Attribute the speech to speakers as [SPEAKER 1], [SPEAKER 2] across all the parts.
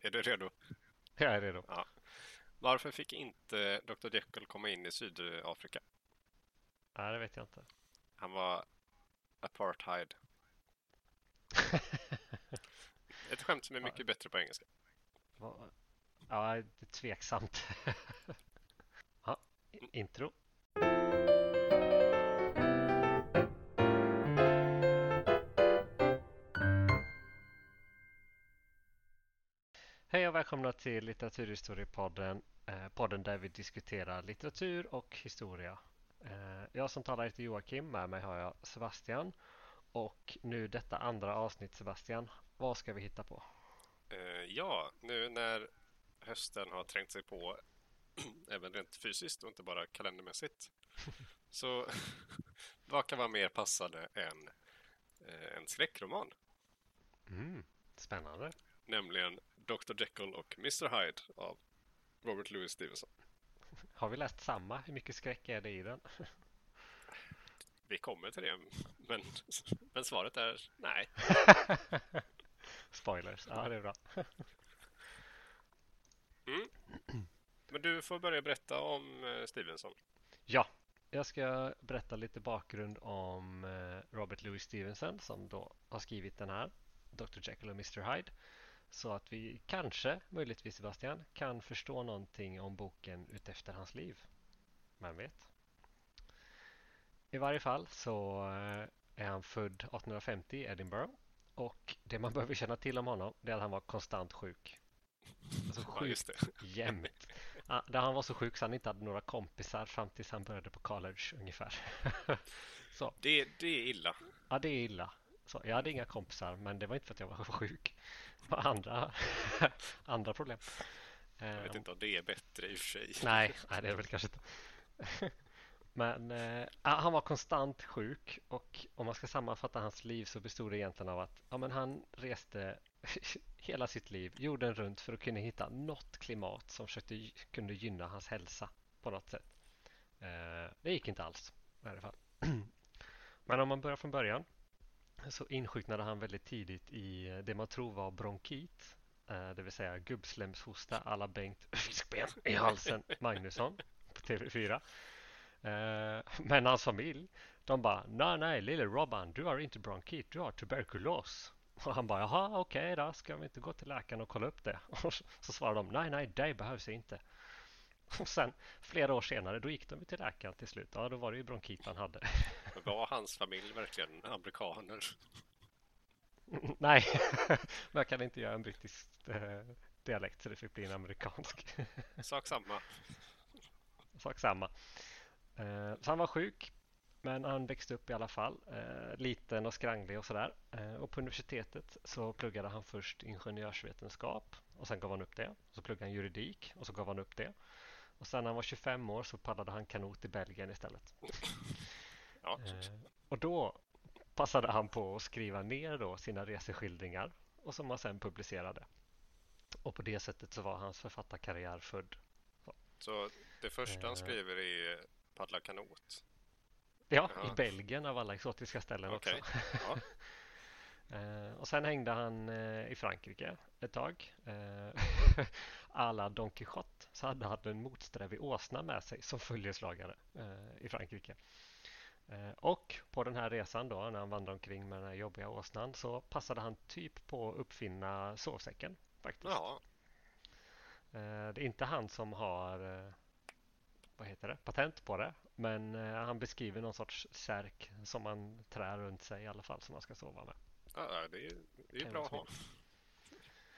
[SPEAKER 1] är du redo?
[SPEAKER 2] Jag är redo.
[SPEAKER 1] Ja. Varför fick inte Dr. Jekyll komma in i Sydafrika?
[SPEAKER 2] Nej, det vet jag inte.
[SPEAKER 1] Han var apartheid. Ett skämt som är mycket bättre på engelska.
[SPEAKER 2] Ja, det är tveksamt. ja, intro. Och välkomna till Litteraturhistoriepodden. Eh, podden där vi diskuterar litteratur och historia. Eh, jag som talar heter Joakim, med mig har jag Sebastian. Och nu detta andra avsnitt Sebastian, vad ska vi hitta på?
[SPEAKER 1] Eh, ja, nu när hösten har trängt sig på även rent fysiskt och inte bara kalendermässigt. Så vad kan vara mer passande än eh, en skräckroman?
[SPEAKER 2] Mm, spännande.
[SPEAKER 1] Nämligen Dr. Jekyll och Mr. Hyde av Robert Louis Stevenson.
[SPEAKER 2] Har vi läst samma? Hur mycket skräck är det i den?
[SPEAKER 1] Vi kommer till det, men, men svaret är nej.
[SPEAKER 2] Spoilers, ja det är bra.
[SPEAKER 1] Men du får börja berätta om eh, Stevenson.
[SPEAKER 2] Ja, jag ska berätta lite bakgrund om eh, Robert Louis Stevenson som då har skrivit den här Dr. Jekyll och Mr. Hyde. Så att vi kanske, möjligtvis Sebastian, kan förstå någonting om boken utefter hans liv. Vem vet? I varje fall så eh, är han född 1850 i Edinburgh och det man behöver känna till om honom är att han var konstant sjuk. Alltså
[SPEAKER 1] Ja,
[SPEAKER 2] sjuk
[SPEAKER 1] det.
[SPEAKER 2] jämt. Ja, där han var så sjuk så han inte hade några kompisar fram tills han började på college ungefär. så,
[SPEAKER 1] Det, det är illa.
[SPEAKER 2] ja det är illa. Så, jag hade inga kompisar men det var inte för att jag var sjuk. Det var andra, andra problem.
[SPEAKER 1] Jag vet
[SPEAKER 2] Ehm,
[SPEAKER 1] inte om det är bättre i och för sig.
[SPEAKER 2] Nej, nej det är det väl kanske inte. Men eh, han var konstant sjuk och om man ska sammanfatta hans liv så bestod det egentligen av att ja, men han reste hela sitt liv jorden runt för att kunna hitta något klimat som försökte, kunde gynna hans hälsa på något sätt. Eh, det gick inte alls i alla fall. Men om man börjar från början så insjuknade han väldigt tidigt i eh, det man tror var bronkit, eh, det vill säga gubbslemshosta alla Bengt Fiskben i halsen Magnusson på TV4. Eh, Men hans familj, de bara nej, nej, lille Robban, du har inte bronkit, du har tuberkulos. Och han bara jaha, okej då, ska vi inte gå till läkaren och kolla upp det? Och så svarar de nej, nej, det behövs inte. Och sen flera år senare, då gick de till läkaren till slut. Ja, då var det ju bronkit han hade.
[SPEAKER 1] Var hans familj verkligen amerikaner?
[SPEAKER 2] Nej, men jag kan inte göra en brittisk eh, dialekt så det fick bli en amerikansk.
[SPEAKER 1] Sak samma.
[SPEAKER 2] Sak samma. Eh, så han var sjuk, men han växte upp i alla fall. Eh, liten och skranglig och sådär. Och på universitetet så pluggade han först ingenjörsvetenskap och sen gav han upp det. Så pluggade han juridik och så gav han upp det. Och sen när han var 25 år så paddlade han kanot i Belgien istället.
[SPEAKER 1] Ja,
[SPEAKER 2] Eh, och då passade han på att skriva ner då sina reseskildringar och som han sen publicerade. Och på det sättet så var hans författarkarriär född.
[SPEAKER 1] så det första han
[SPEAKER 2] Eh.
[SPEAKER 1] skriver är paddla kanot.
[SPEAKER 2] Ja,
[SPEAKER 1] Ja.
[SPEAKER 2] i Belgien av alla exotiska ställen
[SPEAKER 1] Okej.
[SPEAKER 2] också.
[SPEAKER 1] Ja.
[SPEAKER 2] Eh, och sen hängde han eh, i Frankrike ett tag. Eh, alla Don Quijote så hade han en motsträvig åsna med sig som följeslagare eh, i Frankrike. Eh, och på den här resan då när han vandrade omkring med den här jobbiga åsnan så passade han typ på att uppfinna sovsäcken faktiskt.
[SPEAKER 1] Ja,
[SPEAKER 2] Eh, Det är inte han som har eh, vad heter det? patent på det. Men han beskriver någon sorts särk som man trär runt sig i alla fall som man ska sova med.
[SPEAKER 1] Ja det är, det är
[SPEAKER 2] Kan
[SPEAKER 1] bra att ha.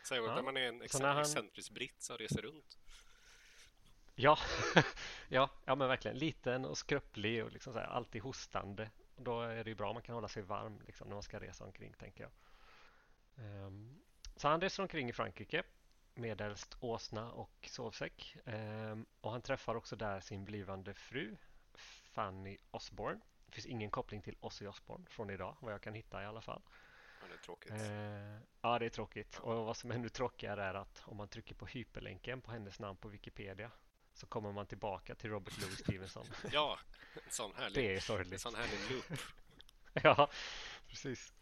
[SPEAKER 1] Särskilt
[SPEAKER 2] Ja.
[SPEAKER 1] när man är en
[SPEAKER 2] när han-
[SPEAKER 1] excentrisk britt som reser runt.
[SPEAKER 2] Ja, ja, ja men verkligen. Liten och skröplig och liksom så här, alltid hostande. Då är det ju bra om man kan hålla sig varm liksom, när man ska resa omkring tänker jag. Ehm, så han reser omkring i Frankrike medelst åsna och sovsäck. Ehm, och han träffar också där sin blivande fru Fanny Osborne. Det finns ingen koppling till Ozzy Osbourne från idag, vad jag kan hitta i alla fall.
[SPEAKER 1] Ja, det är tråkigt.
[SPEAKER 2] Eh, ja, det är tråkigt. Och vad som är ännu tråkigare är att om man trycker på hyperlänken på hennes namn på Wikipedia så kommer man tillbaka till Robert Louis Stevenson.
[SPEAKER 1] Ja, en sån härlig,
[SPEAKER 2] Det är
[SPEAKER 1] en
[SPEAKER 2] sorgligt.
[SPEAKER 1] sån härlig loop.
[SPEAKER 2] Ja, precis.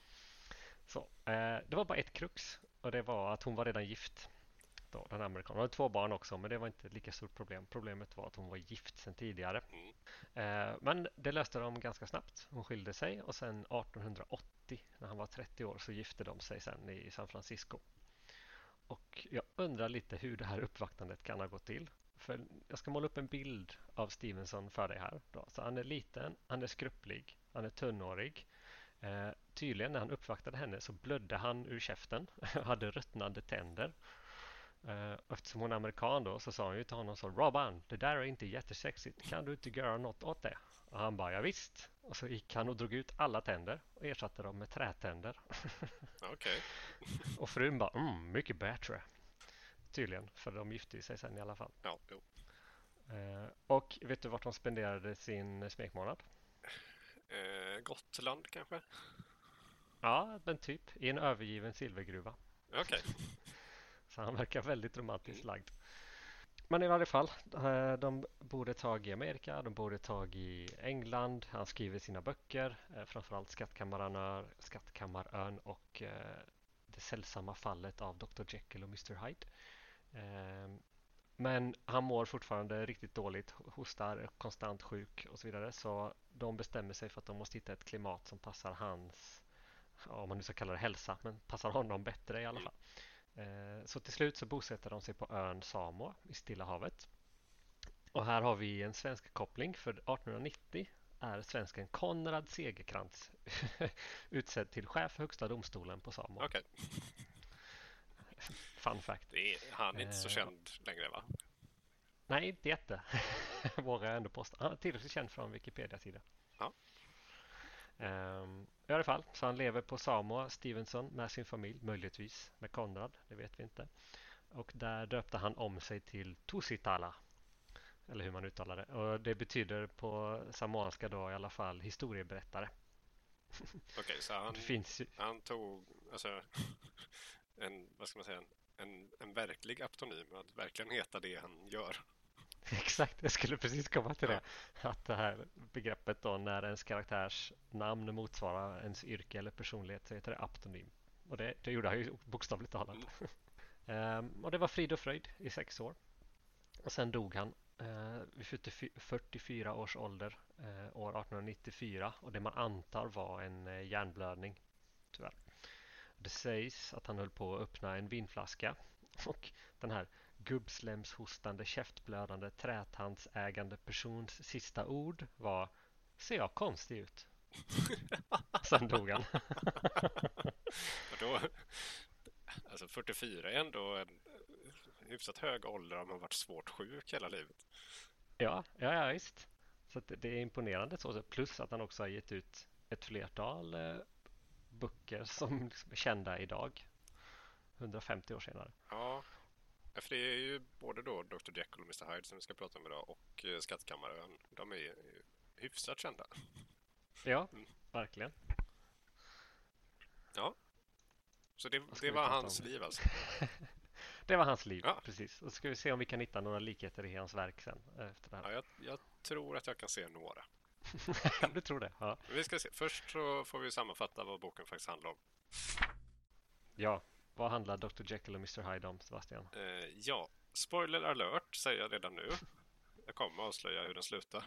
[SPEAKER 2] Så, eh, det var bara ett krux och det var att hon var redan gift. Då, den amerikanen. Hon hade två barn också, men det var inte ett lika stort problem. Problemet var att hon var gift sedan tidigare.
[SPEAKER 1] Mm.
[SPEAKER 2] Eh, men det löste de ganska snabbt. Hon skilde sig och sen 1880, när han var 30 år, så gifte de sig sen i San Francisco. Och jag undrar lite hur det här uppvaktandet kan ha gått till. För jag ska måla upp en bild av Stevenson för dig här. Då. Så han är liten, han är skrupplig, han är tunnhårig. Eh, tydligen när han uppvaktade henne så blödde han ur käften och hade ruttnande tänder. Eh, eftersom hon är amerikan då så sa hon ju till honom så Robban, det där är inte jättesexigt. Kan du inte göra något åt det? Och han bara, ja, visst. Och så gick han och drog ut alla tänder och ersatte dem med trätänder.
[SPEAKER 1] Okej.
[SPEAKER 2] och frun bara, mm, mycket bättre. Tydligen, för de gifte sig sen i alla fall.
[SPEAKER 1] Ja, jo.
[SPEAKER 2] Eh, och vet du vart de spenderade sin smekmånad?
[SPEAKER 1] Eh, Gotland kanske?
[SPEAKER 2] Ja, men typ i en övergiven silvergruva.
[SPEAKER 1] Okej.
[SPEAKER 2] Så han verkar väldigt romantiskt lagd. Men i varje fall, eh, de borde tag i Amerika, de borde tag i England. Han skriver sina böcker, eh, framförallt Skattkammarön, Skattkammarön och eh, Det sällsamma fallet av Dr. Jekyll och Mr. Hyde. Ehm, men han mår fortfarande riktigt dåligt, hostar, är konstant sjuk och så vidare. Så de bestämmer sig för att de måste hitta ett klimat som passar hans, om man nu ska kalla det hälsa, men passar honom bättre i alla fall. Eh, Så till slut så bosätter de sig på ön Samoa i Stilla havet. Och här har vi en svensk koppling för 1890 är svensken Konrad Segerkrantz utsedd till chef för högsta domstolen på Samoa.
[SPEAKER 1] Okej.
[SPEAKER 2] Fun fact.
[SPEAKER 1] Är, han är inte så
[SPEAKER 2] Eh,
[SPEAKER 1] känd längre va?
[SPEAKER 2] Nej, inte jätte. Vågar jag ändå påstå. Han är tillräckligt känd från Wikipedia-sida.
[SPEAKER 1] Ja.
[SPEAKER 2] Ehm, I alla fall, så han lever på Samoa, Stevenson, med sin familj, möjligtvis med Konrad, det vet vi inte. Och där döpte han om sig till Tusitala, eller hur man uttalar det. Och det betyder på samoanska då i alla fall historieberättare.
[SPEAKER 1] Okej, så han,
[SPEAKER 2] ju,
[SPEAKER 1] han tog alltså en, vad ska man säga, en, en verklig aptonym, att verkligen heta det han gör.
[SPEAKER 2] Exakt, jag skulle precis komma till det. Att det här begreppet då när ens karaktärs namn motsvarar ens yrke eller personlighet så heter det aptonym. Och det, det gjorde han ju bokstavligt talat. Ehm, och det var frid och fröjd i sex år. Och sen dog han eh, vid 40 44 års ålder eh, år 1894 och det man antar var en eh, hjärnblödning. Tyvärr. Det sägs att han höll på att öppna en vinflaska och den här gubbslemshostande, käftblödande, trätandsägande persons sista ord var Ser jag konstig ut? Sen dog han.
[SPEAKER 1] Och då, alltså 44 är ändå en hyfsat hög ålder om man varit svårt sjuk hela livet.
[SPEAKER 2] Ja, ja, ja visst. Så det är imponerande så. Plus att han också har gett ut ett flertal eh, böcker som liksom är kända idag. 150 år senare.
[SPEAKER 1] Ja, för det är ju både då Dr. Jekyll och Mr. Hyde som vi ska prata om idag och eh, Skattkammarön. De är ju hyfsat kända.
[SPEAKER 2] Ja,
[SPEAKER 1] Mm.
[SPEAKER 2] verkligen.
[SPEAKER 1] Så det, det var hans
[SPEAKER 2] om?
[SPEAKER 1] liv alltså.
[SPEAKER 2] Det var hans liv,
[SPEAKER 1] Ja.
[SPEAKER 2] precis. Och så ska vi se om vi kan hitta några likheter i hans verk sen. eh, Efter det här.
[SPEAKER 1] Ja, jag, jag tror att jag kan se några.
[SPEAKER 2] du tror det? Ja.
[SPEAKER 1] Vi ska se. Först så får vi sammanfatta vad boken faktiskt handlar om.
[SPEAKER 2] ja. Vad handlar Dr. Jekyll och Mr. Hyde om, Sebastian?
[SPEAKER 1] Eh, ja, spoiler alert säger jag redan nu. Jag kommer avslöja hur den slutar.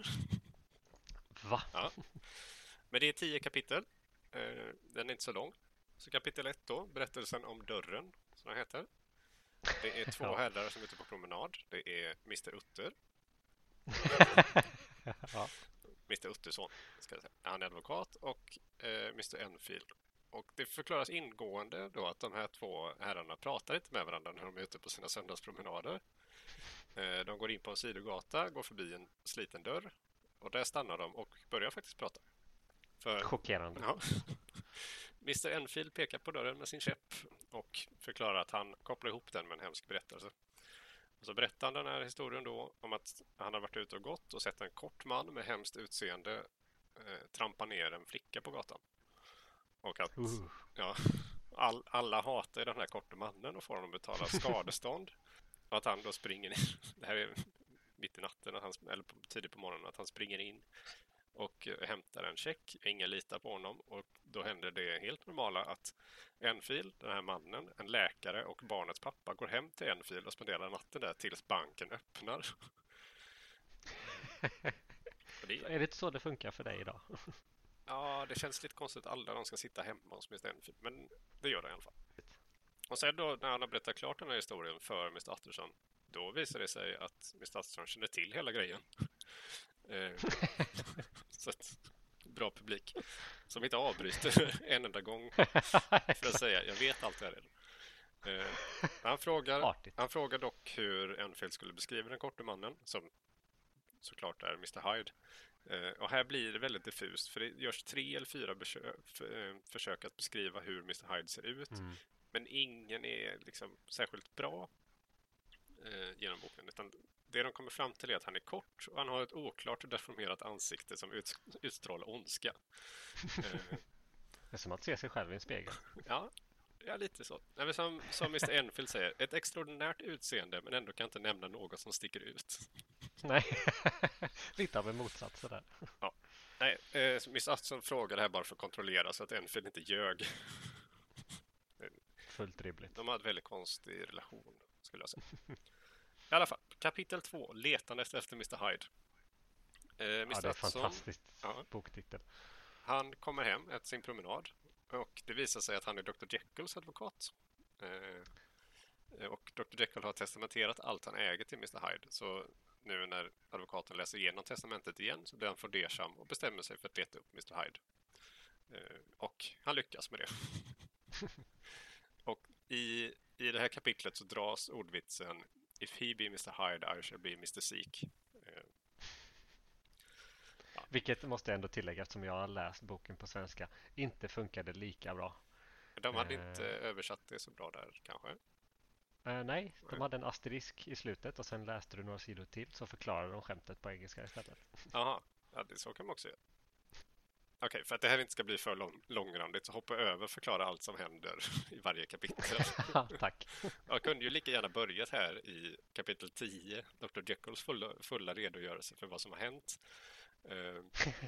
[SPEAKER 2] Va?
[SPEAKER 1] Ja. Men det är tio kapitel. Eh, den är inte så lång. Så kapitel ett då, berättelsen om dörren, som den heter. Det är två
[SPEAKER 2] Ja.
[SPEAKER 1] herrar som är ute på promenad. Det är Mr Utter,
[SPEAKER 2] ja.
[SPEAKER 1] Mr Uttersson, ska jag säga. Han är advokat och eh, Mr Enfield. Och det förklaras ingående då att de här två herrarna pratar inte med varandra när de är ute på sina söndagspromenader. Eh, de går in på en sidogata, går förbi en sliten dörr och där stannar de och börjar faktiskt prata. För
[SPEAKER 2] Chockerande.
[SPEAKER 1] Ja. Mr Enfield pekar på dörren med sin käpp och förklarar att han kopplar ihop den med en hemsk berättelse. Och så berättar han den här historien då om att han har varit ute och gått och sett en kort man med hemskt utseende eh, trampa ner en flicka på gatan. Och att
[SPEAKER 2] Uh.
[SPEAKER 1] ja, all, alla hatar den här korta mannen och får honom betala skadestånd. och att han då springer in, det här är mitt i natten, att han, eller tidigt på morgonen, att han springer in och eh, hämtar en check. Ingen litar på honom och då händer det helt normala att Enfield, den här mannen, en läkare och barnets pappa går hem till Enfield och spenderar natten där tills banken öppnar.
[SPEAKER 2] det... Är det inte så det funkar för dig idag?
[SPEAKER 1] Ja, det känns lite konstigt att alla de ska sitta hemma hos Mr. Enfield, men det gör det i alla fall. Och sen då när han har berättat klart den här historien för Mr. Atterson, då visar det sig att Mr. Atterson känner till hela grejen. Eh, så att, bra publik som inte avbryter en enda gång för att säga jag vet allt det här redan. Eh, han, frågar, han frågar dock hur Enfield skulle beskriva den korte mannen som såklart är Mr. Hyde. Eh, och här blir det väldigt diffust för det görs tre eller fyra försök att beskriva hur Mr. Hyde ser ut. Mm. Men ingen är liksom särskilt bra eh, genom boken. Utan det de kommer fram till är att han är kort och han har ett oklart och deformerat ansikte som ut, utstrålar ondska.
[SPEAKER 2] Eh, det är som att se sig själv i en spegel.
[SPEAKER 1] Ja, ja lite så. Nej, som, som Mr. Enfield säger, ett extraordinärt utseende men ändå kan inte nämna något som sticker ut.
[SPEAKER 2] Nej, lite av en motsats där.
[SPEAKER 1] Ja. Nej, eh, Mr. Atson frågade här bara för att kontrollera så att Enfield inte ljög.
[SPEAKER 2] Fullt rimligt.
[SPEAKER 1] De har en väldigt konstig relation, skulle jag säga. I alla fall, kapitel två, Letandet efter Mr. Hyde.
[SPEAKER 2] Eh, Mr. Ja, det är en fantastisk ja, boktitel.
[SPEAKER 1] Han kommer hem efter sin promenad och det visar sig att han är Dr. Jekylls advokat. Eh, och Dr. Jekyll har testamenterat allt han äger till Mr. Hyde. Så nu när advokaten läser igenom testamentet igen så blir han fundersam och bestämmer sig för att leta upp Mr. Hyde. Eh, och han lyckas med det. och i, i det här kapitlet så dras ordvitsen If he be Mr. Hyde, I shall be Mr. Seek. Eh,
[SPEAKER 2] ja. Vilket måste jag ändå tillägga eftersom jag har läst boken på svenska inte funkade lika bra.
[SPEAKER 1] De hade uh, inte översatt det så bra där kanske?
[SPEAKER 2] Uh, nej, de hade en asterisk i slutet och sen läste du några sidor till så förklarade de skämtet på engelska istället.
[SPEAKER 1] Jaha, ja, det så kan man också göra. Okej, okay, för att det här inte ska bli för lång, långrandigt så hoppa över och förklara allt som händer i varje kapitel.
[SPEAKER 2] Tack.
[SPEAKER 1] Jag kunde ju lika gärna börjat här i kapitel 10, Dr. Jekylls fulla, fulla redogörelse för vad som har hänt. Uh,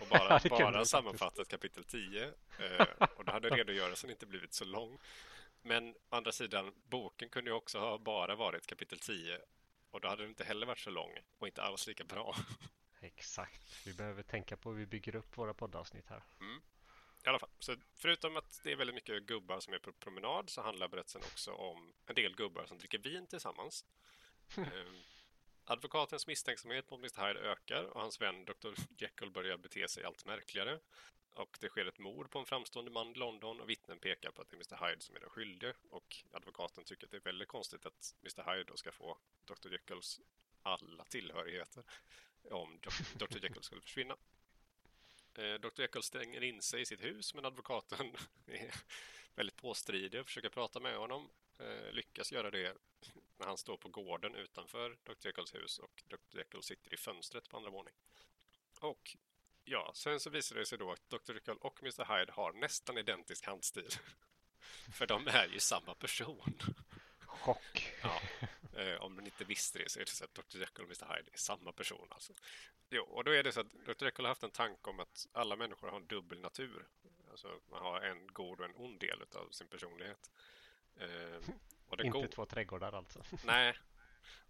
[SPEAKER 1] och bara, bara sammanfattat kapitel 10. Uh, eh, och då hade redogörelsen inte blivit så lång. Men å andra sidan, boken kunde ju också ha bara varit kapitel 10 och då hade den inte heller varit så lång och inte alls lika bra.
[SPEAKER 2] Exakt. Vi behöver tänka på hur vi bygger upp våra poddavsnitt här.
[SPEAKER 1] Mm. I alla fall, så förutom att det är väldigt mycket gubbar som är på promenad så handlar berättelsen också om en del gubbar som dricker vin tillsammans. eh, advokatens misstänksamhet mot Mr. Hyde ökar och hans vän Dr. Jekyll börjar bete sig allt märkligare. Och det sker ett mord på en framstående man i London och vittnen pekar på att det är Mr. Hyde som är den skyldige. Och advokaten tycker att det är väldigt konstigt att Mr. Hyde då ska få Dr. Jekylls alla tillhörigheter om Dr. Jekyll skulle försvinna. Eh, Dr. Jekyll stänger in sig i sitt hus men advokaten är väldigt påstridig och försöker prata med honom. Eh, lyckas göra det när han står på gården utanför Dr. Jekylls hus och Dr. Jekyll sitter i fönstret på andra våning. Och ja, sen så visar det sig då att Dr. Jekyll och Mr. Hyde har nästan identisk handstil. För de är ju samma person.
[SPEAKER 2] Chock.
[SPEAKER 1] Ja. Eh, om man inte visste det så är det så att Dr. Jekyll och Mr. Hyde är samma person. Alltså. Jo, och då är det så att Dr. Jekyll har haft en tanke om att alla människor har en dubbel natur. Alltså man har en god och en ond del av sin personlighet.
[SPEAKER 2] Eh, inte två trädgårdar alltså?
[SPEAKER 1] Nej.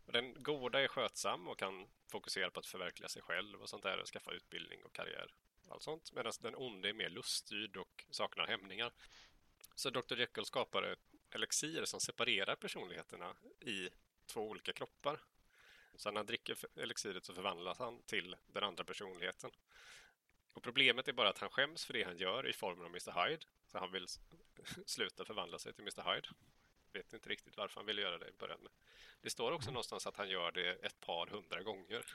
[SPEAKER 1] Och den goda är skötsam och kan fokusera på att förverkliga sig själv och sånt där och skaffa utbildning och karriär. Allt sånt. Medan den onde är mer luststyrd och saknar hämningar. Så Dr. Jekyll skapar ett elixir som separerar personligheterna i två olika kroppar. Så när han dricker elixiret så förvandlas han till den andra personligheten. Och Problemet är bara att han skäms för det han gör i formen av Mr. Hyde. Så han vill sluta förvandla sig till Mr. Hyde. Vet inte riktigt varför han vill göra det i början. Det står också någonstans att han gör det ett par hundra gånger.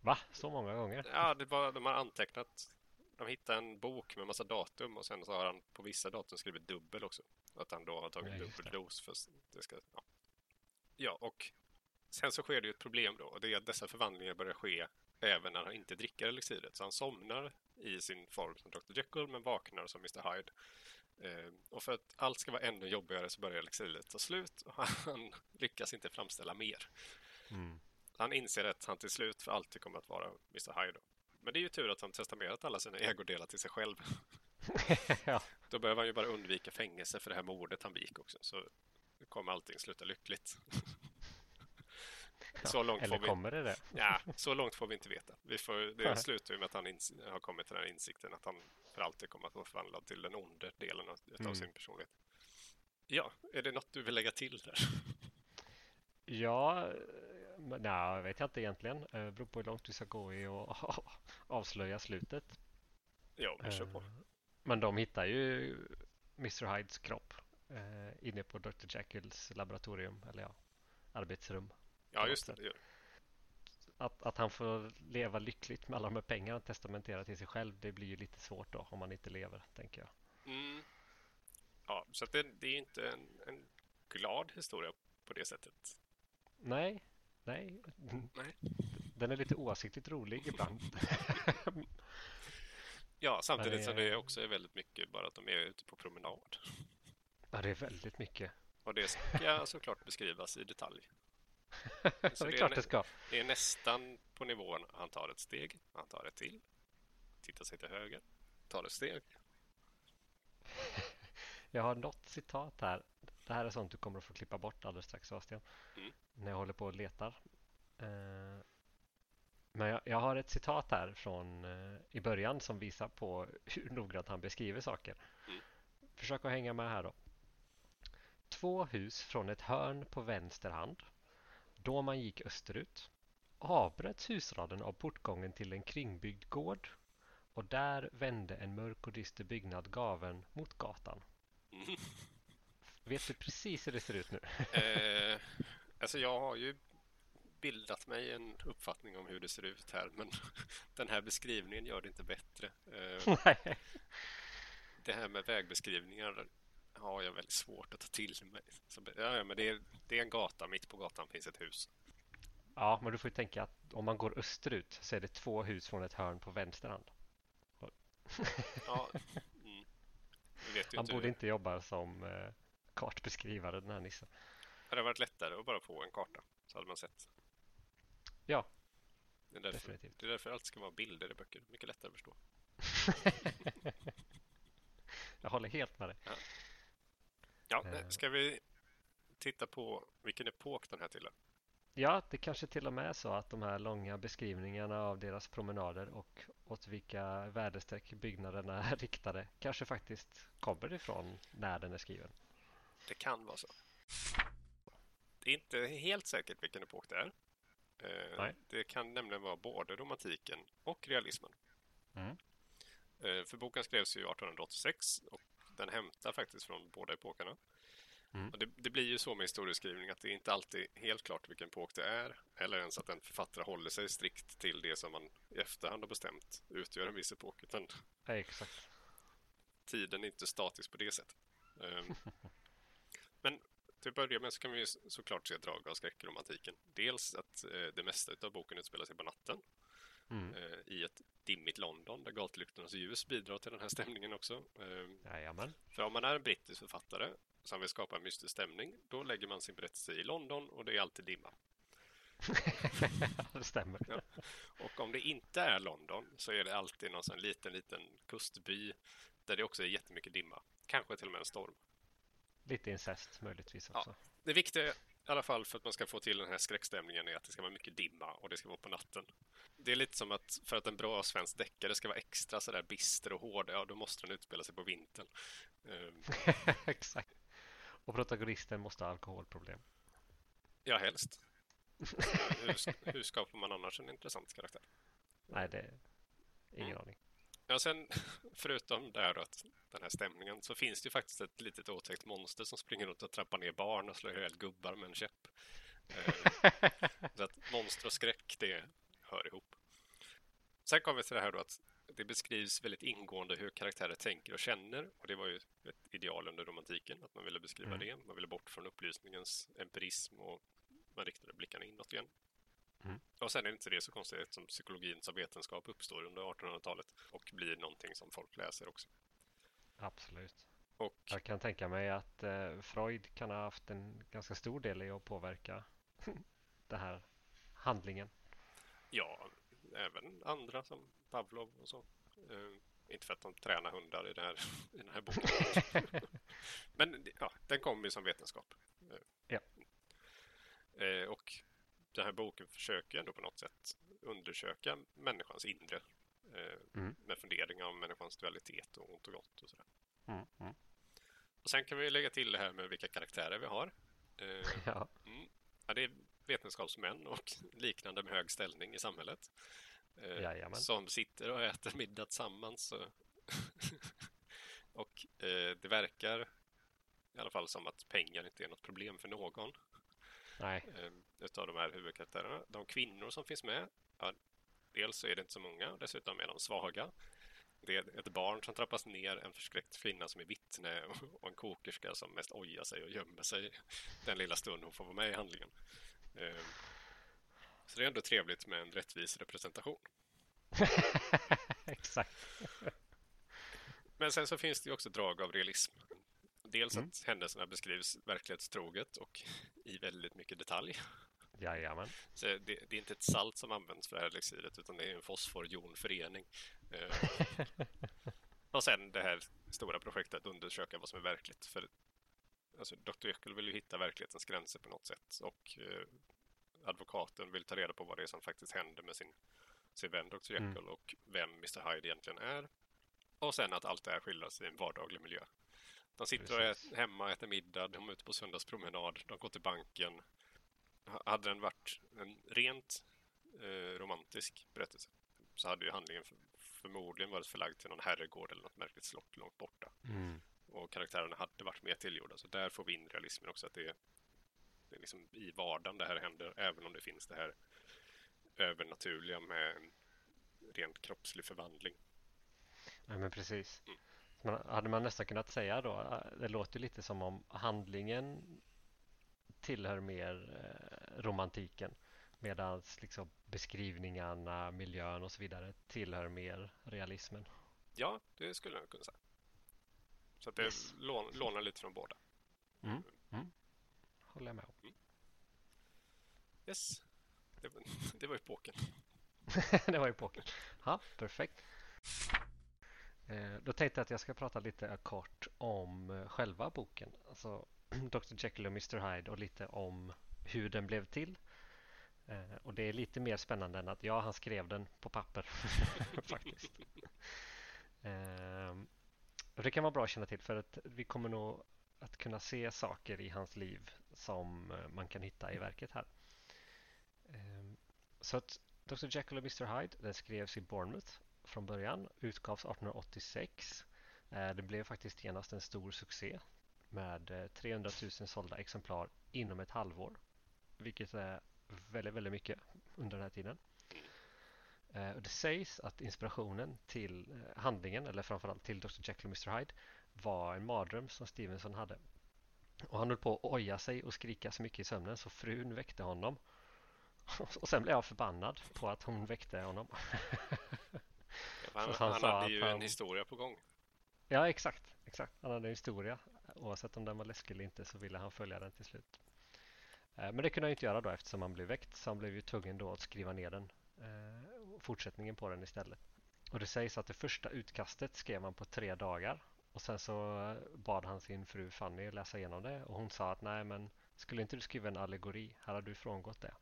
[SPEAKER 2] Va? Så många gånger?
[SPEAKER 1] Ja, det var, de har antecknat. De hittade en bok med massa datum och sen så har han på vissa datum skrivit dubbel också. Att han då har tagit ja, dubbel dos. För det ska, ja. ja, och sen så sker det ju ett problem då. Och det är att dessa förvandlingar börjar ske även när han inte dricker elixiret. Så han somnar i sin form som Dr. Jekyll men vaknar som Mr. Hyde. Eh, och för att allt ska vara ännu jobbigare så börjar elixiret ta slut och han lyckas inte framställa mer. Mm. Han inser att han till slut för alltid kommer att vara Mr. Hyde. Men det är ju tur att han testamenterat alla sina ägodelar till sig själv.
[SPEAKER 2] ja.
[SPEAKER 1] Då behöver han ju bara undvika fängelse för det här mordet han begick också. Så kommer allting sluta lyckligt. Så långt
[SPEAKER 2] Eller
[SPEAKER 1] får vi...
[SPEAKER 2] kommer det det?
[SPEAKER 1] Ja, så långt får vi inte veta. Vi får, det slutar ju med att han ins- har kommit till den här insikten att han för alltid kommer att vara förvandlad till den onde delen av,
[SPEAKER 2] Mm.
[SPEAKER 1] sin personlighet. Ja, är det något du vill lägga till där?
[SPEAKER 2] Ja, men, nej, jag vet jag inte egentligen. Det beror på hur långt vi ska gå i och avslöja slutet.
[SPEAKER 1] Ja, vi kör på.
[SPEAKER 2] Eh, Men de hittar ju Mr Hydes kropp eh, inne på Dr Jekylls laboratorium, eller ja, arbetsrum.
[SPEAKER 1] Ja, just det.
[SPEAKER 2] Att, att han får leva lyckligt med alla de här pengarna han testamenterar till sig själv, det blir ju lite svårt då om man inte lever, tänker jag.
[SPEAKER 1] Mm. Ja, så det, det är inte en, en glad historia på det sättet.
[SPEAKER 2] Nej, nej.
[SPEAKER 1] Nej.
[SPEAKER 2] Den är lite oavsiktligt rolig ibland.
[SPEAKER 1] Ja, samtidigt
[SPEAKER 2] det
[SPEAKER 1] som
[SPEAKER 2] är-
[SPEAKER 1] det också är väldigt mycket bara att de är ute på promenad.
[SPEAKER 2] ja, det är väldigt mycket.
[SPEAKER 1] Och det ska såklart beskrivas i detalj. Så det är
[SPEAKER 2] klart det ska.
[SPEAKER 1] Det är nästan på nivån han tar ett steg, han tar ett till, tittar sig till höger, tar ett steg.
[SPEAKER 2] Jag har något citat här. Det här är sånt du kommer att få klippa bort alldeles strax, Sebastian.
[SPEAKER 1] Mm.
[SPEAKER 2] När jag håller på och letar. Eh, Men jag, jag har ett citat här från eh, i början som visar på hur noggrant han beskriver saker.
[SPEAKER 1] Mm.
[SPEAKER 2] Försök att hänga med här då. Två hus från ett hörn på vänster hand. Då man gick österut avbröts husraden av portgången till en kringbyggd gård och där vände en mörk och dyster byggnad gaven mot gatan.
[SPEAKER 1] Mm.
[SPEAKER 2] Vet du precis hur det ser ut nu?
[SPEAKER 1] Eh, alltså jag har ju bildat mig en uppfattning om hur det ser ut här, men den här beskrivningen gör det inte bättre. Eh, det här med vägbeskrivningar har jag väldigt svårt att ta till mig. Så, ja, men det är, det är en gata, mitt på gatan finns ett hus.
[SPEAKER 2] Ja, men du får ju tänka att om man går österut så är det två hus från ett hörn på vänster hand.
[SPEAKER 1] Ja, mm.
[SPEAKER 2] Han borde inte jobba som eh, kartbeskrivare den här nissen.
[SPEAKER 1] Hade det varit lättare att bara få en karta så hade man sett.
[SPEAKER 2] Ja,
[SPEAKER 1] Det är därför,
[SPEAKER 2] definitivt.
[SPEAKER 1] det är därför allt ska vara bilder i böcker. Mycket lättare att förstå.
[SPEAKER 2] Jag håller helt med dig.
[SPEAKER 1] Ja,
[SPEAKER 2] Eh.
[SPEAKER 1] ska vi titta på vilken epok den här tillhör?
[SPEAKER 2] Ja, det kanske till och med är så att de här långa beskrivningarna av deras promenader och åt vilka väderstreck byggnaderna är riktade kanske faktiskt kommer ifrån när den är skriven.
[SPEAKER 1] Det kan vara så. Det är inte helt säkert vilken epok det är. Eh,
[SPEAKER 2] Nej.
[SPEAKER 1] Det kan nämligen vara både romantiken och realismen.
[SPEAKER 2] Mm.
[SPEAKER 1] Eh, För boken skrevs ju 1886 och den hämtar faktiskt från båda epokerna.
[SPEAKER 2] Mm.
[SPEAKER 1] Det, det blir ju så med historieskrivning att det är inte alltid helt klart vilken epok det är eller ens att en författare håller sig strikt till det som man i efterhand har bestämt utgör en viss epok. Utan
[SPEAKER 2] Ja, exakt.
[SPEAKER 1] tiden är inte statisk på det sättet. Ehm, Men till att börja med så kan vi såklart se drag av skräckromantiken. Dels att eh, det mesta av boken utspelar sig på natten
[SPEAKER 2] Mm.
[SPEAKER 1] eh, i ett dimmigt London där gatlyktornas ljus bidrar till den här stämningen också. Ehm,
[SPEAKER 2] Jajamän.
[SPEAKER 1] För om man är en brittisk författare som vill skapa en mystisk stämning, då lägger man sin berättelse i London och det är alltid dimma.
[SPEAKER 2] det stämmer.
[SPEAKER 1] Ja. Och om det inte är London så är det alltid någon sån liten, liten kustby där det också är jättemycket dimma. Kanske till och med en storm.
[SPEAKER 2] Lite incest möjligtvis
[SPEAKER 1] Ja.
[SPEAKER 2] också.
[SPEAKER 1] Det viktiga i alla fall för att man ska få till den här skräckstämningen är att det ska vara mycket dimma och det ska vara på natten. Det är lite som att för att en bra svensk deckare ska vara extra sådär bister och hård, ja då måste den utspela sig på vintern. Ehm,
[SPEAKER 2] exakt. Och protagonisten måste ha alkoholproblem.
[SPEAKER 1] Ja, helst. hur, hur skapar man annars en intressant karaktär?
[SPEAKER 2] Nej, det ingen
[SPEAKER 1] Mm.
[SPEAKER 2] aning.
[SPEAKER 1] Ja, sen förutom där då, att den här stämningen så finns det ju faktiskt ett litet otäckt monster som springer runt och trappar ner barn och slår ihjäl gubbar med en käpp. Eh, så att monster och skräck, det hör ihop. Sen kommer vi till det här då att det beskrivs väldigt ingående hur karaktärer tänker och känner och det var ju ett ideal under romantiken att man ville beskriva
[SPEAKER 2] Mm.
[SPEAKER 1] det. Man ville bort från upplysningens empirism och man riktade blickarna inåt igen.
[SPEAKER 2] Mm.
[SPEAKER 1] Och sen är det inte det så konstigt som psykologin som vetenskap uppstår under 1800-talet och blir någonting som folk läser också.
[SPEAKER 2] Absolut.
[SPEAKER 1] Och
[SPEAKER 2] Jag kan tänka mig att eh, Freud kan ha haft en ganska stor del i att påverka den här handlingen.
[SPEAKER 1] Ja, även andra som Pavlov och så. Eh, inte för att de tränar hundar i, det här, i den här boken. Men ja, den kommer ju som vetenskap.
[SPEAKER 2] Ja.
[SPEAKER 1] Eh, och den här boken försöker ändå på något sätt undersöka människans inre
[SPEAKER 2] Mm.
[SPEAKER 1] med funderingar om människans dualitet och ont och gott och sådär.
[SPEAKER 2] Mm, mm.
[SPEAKER 1] Och sen kan vi lägga till det här med vilka karaktärer vi har.
[SPEAKER 2] Ja,
[SPEAKER 1] mm. ja, det är vetenskapsmän och liknande med hög ställning i samhället. Eh, som sitter och äter middag tillsammans. Och, och eh, det verkar i alla fall som att pengar inte är något problem för någon
[SPEAKER 2] nej,
[SPEAKER 1] eh, utav de här huvudkaraktärerna. De kvinnor som finns med, ja, dels så är det inte så många dessutom är de svaga. Det är ett barn som trappas ner, en förskräckt kvinna som är vittne och- och en kokerska som mest ojar sig och gömmer sig den lilla stund hon får vara med i handlingen. Eh, Så det är ändå trevligt med en rättvis representation.
[SPEAKER 2] exakt.
[SPEAKER 1] Men sen så finns det ju också drag av realism. Dels
[SPEAKER 2] Mm.
[SPEAKER 1] att händelserna beskrivs verklighetstroget och i väldigt mycket detalj.
[SPEAKER 2] Jajamän.
[SPEAKER 1] Så det, det är inte ett salt som används för det här elixiret utan det är en fosfor-jonförening. Eh, och sen det här stora projektet att undersöka vad som är verkligt. För alltså, Dr. Jekyll vill ju hitta verklighetens gränser på något sätt och eh, advokaten vill ta reda på vad det är som faktiskt händer med sin, sin vän Dr. Jekyll
[SPEAKER 2] Mm.
[SPEAKER 1] och vem Mr. Hyde egentligen är. Och sen att allt det här skildras i en vardaglig miljö. De sitter och
[SPEAKER 2] Precis.
[SPEAKER 1] ät, hemma äter middag, de är ute på söndagspromenad, de går till banken. Ha- Hade den varit en rent eh, romantisk berättelse så hade ju handlingen för, förmodligen varit förlagd till någon herrgård eller något märkligt slott långt borta.
[SPEAKER 2] Mm.
[SPEAKER 1] Och karaktärerna hade varit mer tillgjorda. Så där får vi in realismen också. Att det är, det är liksom i vardagen det här händer, även om det finns det här övernaturliga med en rent kroppslig förvandling.
[SPEAKER 2] Ja, men precis.
[SPEAKER 1] Mm.
[SPEAKER 2] Man, hade man nästan kunnat säga då, eh, det låter lite som om handlingen tillhör mer eh, romantiken medan liksom beskrivningarna, miljön och så vidare tillhör mer realismen.
[SPEAKER 1] Ja, det skulle jag kunna säga. Så att det
[SPEAKER 2] Yes.
[SPEAKER 1] lån, lånar lite från båda.
[SPEAKER 2] Mm. Mm. Håller jag med om.
[SPEAKER 1] Yes. Det, var- det var epoken.
[SPEAKER 2] det var epoken. Ja, perfekt. Eh, Då tänkte jag att jag ska prata lite kort om eh, själva boken. Alltså Dr. Jekyll och Mr. Hyde och lite om hur den blev till. Eh, Och det är lite mer spännande än att ja, han skrev den på papper faktiskt. Och det kan vara bra att känna till för att vi kommer nog att kunna se saker i hans liv som eh, man kan hitta i verket här. Ehm, så att Dr. Jekyll och Mr. Hyde, den skrevs i Bournemouth från början, utgavs 1886. Eh, det blev faktiskt genast en stor succé med eh, 300 000 sålda exemplar inom ett halvår. Vilket är väldigt, väldigt mycket under den här tiden. Eh, och Det sägs att inspirationen till eh, handlingen, eller framförallt till Dr. Jekyll och Mr. Hyde, var en mardröm som Stevenson hade. Och han höll på att oja sig och skrika så mycket i sömnen så frun väckte honom. Och sen blev jag förbannad på att hon väckte honom.
[SPEAKER 1] Han,
[SPEAKER 2] Så han
[SPEAKER 1] han,
[SPEAKER 2] sa
[SPEAKER 1] hade ju
[SPEAKER 2] han-
[SPEAKER 1] en historia på gång.
[SPEAKER 2] Ja, exakt. exakt. Han hade en historia. Oavsett om den var läskig eller inte så ville han följa den till slut. Eh, Men det kunde han inte göra då eftersom han blev väckt. Så han blev ju tvungen då att skriva ner den. Fortsättningen på den istället. Och det sägs att det första utkastet skrev han på tre dagar. Och sen så bad han sin fru Fanny läsa igenom det. Och hon sa att nej men skulle inte du skriva en allegori? Här har du frångått det.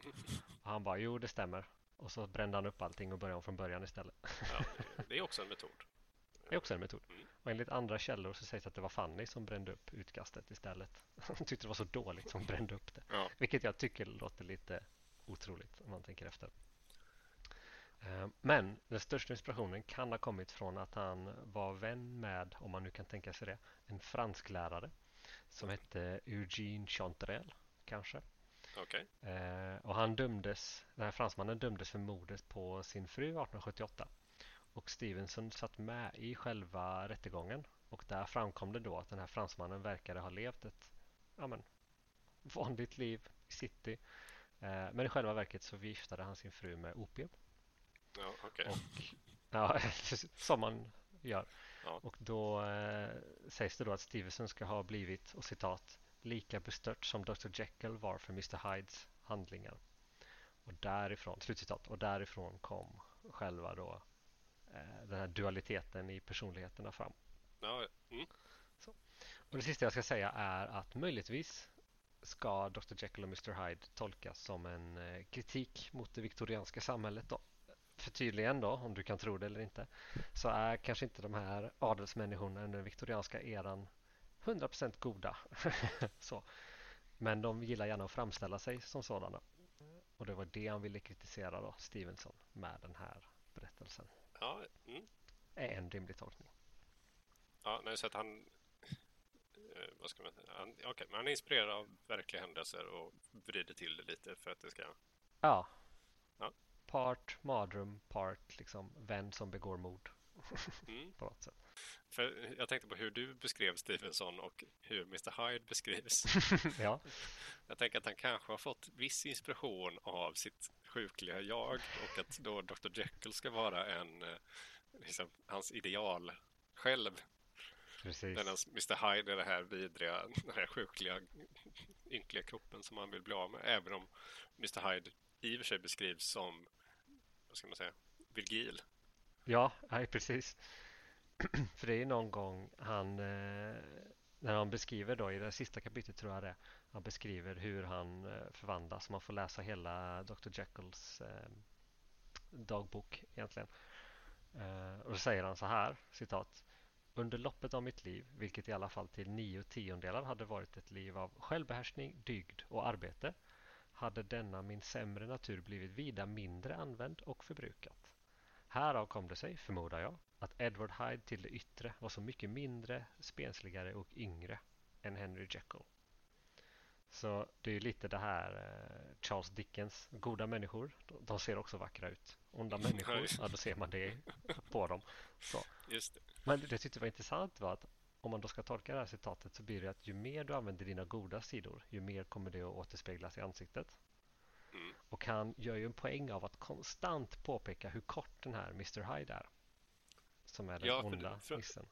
[SPEAKER 2] Och han bara jo det stämmer. Och så brände han upp allting och började om från början istället.
[SPEAKER 1] Ja, det är också en metod.
[SPEAKER 2] Det är också en metod.
[SPEAKER 1] Mm.
[SPEAKER 2] Och enligt andra källor så sägs att det var Fanny som brände upp utkastet istället. Hon tyckte det var så dåligt som brände upp det.
[SPEAKER 1] Ja.
[SPEAKER 2] Vilket jag tycker låter lite otroligt om man tänker efter. Eh, Men den största inspirationen kan ha kommit från att han var vän med, om man nu kan tänka sig det, en fransklärare som hette Eugene Chanterelle, kanske.
[SPEAKER 1] Okej.
[SPEAKER 2] Eh, och han dömdes, den här fransmannen dömdes för mordet på sin fru 1878. Och Stevenson satt med i själva rättegången. Och där framkom det då att den här fransmannen verkade ha levt ett ja, men, vanligt liv i city. Eh, men i själva verket så viftade han sin fru med opium.
[SPEAKER 1] Ja, okej.
[SPEAKER 2] Och, ja, som man gör.
[SPEAKER 1] Ja.
[SPEAKER 2] Och då eh, sägs det då att Stevenson ska ha blivit, och citat, lika bestört som Dr. Jekyll var för Mr. Hydes handlingar. Och därifrån, slutcitat, och därifrån kom själva då eh, den här dualiteten i personligheterna fram.
[SPEAKER 1] Ja, mm.
[SPEAKER 2] Och det sista jag ska säga är att möjligtvis ska Dr. Jekyll och Mr. Hyde tolkas som en eh, kritik mot det viktorianska samhället då. För tydligen då, om du kan tro det eller inte, så är kanske inte de här adelsmänniskorna under den viktorianska eran 100% goda. så. Men de gillar gärna att framställa sig som sådana. Och det var det han ville kritisera då, Stevenson, med den här berättelsen.
[SPEAKER 1] Ja, mm.
[SPEAKER 2] Är en rimlig tolkning.
[SPEAKER 1] ja nej, så att han... eh, Vad ska man säga? Han, okej, men han är inspirerad av verkliga händelser och vrider till det lite för att det ska...
[SPEAKER 2] Ja. Part mardröm, part liksom vän som begår mord
[SPEAKER 1] Mm.
[SPEAKER 2] på något sätt.
[SPEAKER 1] För jag tänkte på hur du beskrev Stevenson och hur Mr. Hyde beskrivs.
[SPEAKER 2] ja.
[SPEAKER 1] Jag tänker att han kanske har fått viss inspiration av sitt sjukliga jag och att då Dr. Jekyll ska vara en, eh, liksom, hans ideal själv.
[SPEAKER 2] Precis.
[SPEAKER 1] Medan Mr. Hyde är det här vidriga, den här sjukliga, ynkliga kroppen som han vill bli av med. Även om Mr. Hyde i och för sig beskrivs som, vad ska man säga, Virgil.
[SPEAKER 2] Ja, nej, precis. För det är någon gång han, eh, när han beskriver då i det sista kapitlet tror jag det han beskriver hur han eh, förvandlas. Man får läsa hela Dr. Jekylls eh, dagbok egentligen. Och då säger han så här, citat. Under loppet av mitt liv, vilket i alla fall till nio tiondelar hade varit ett liv av självbehärskning, dygd och arbete, hade denna min sämre natur blivit vida mindre använd och förbrukat. Härav kom det sig, förmodar jag, att Edward Hyde till det yttre var så mycket mindre, spensligare och yngre än Henry Jekyll. Så det är ju lite det här eh, Charles Dickens, goda människor, de- ser också vackra ut. Onda människor,
[SPEAKER 1] ja
[SPEAKER 2] då ser man det på dem. Så.
[SPEAKER 1] Just det.
[SPEAKER 2] Men det jag tyckte var intressant var att om man då ska tolka det här citatet så blir det att ju mer du använder dina goda sidor, ju mer kommer det att återspeglas i ansiktet.
[SPEAKER 1] Mm.
[SPEAKER 2] Och han gör ju en poäng av att konstant påpeka hur kort den här Mr. Hyde är. Som är den
[SPEAKER 1] Ja, för-
[SPEAKER 2] onda
[SPEAKER 1] för-
[SPEAKER 2] nissen.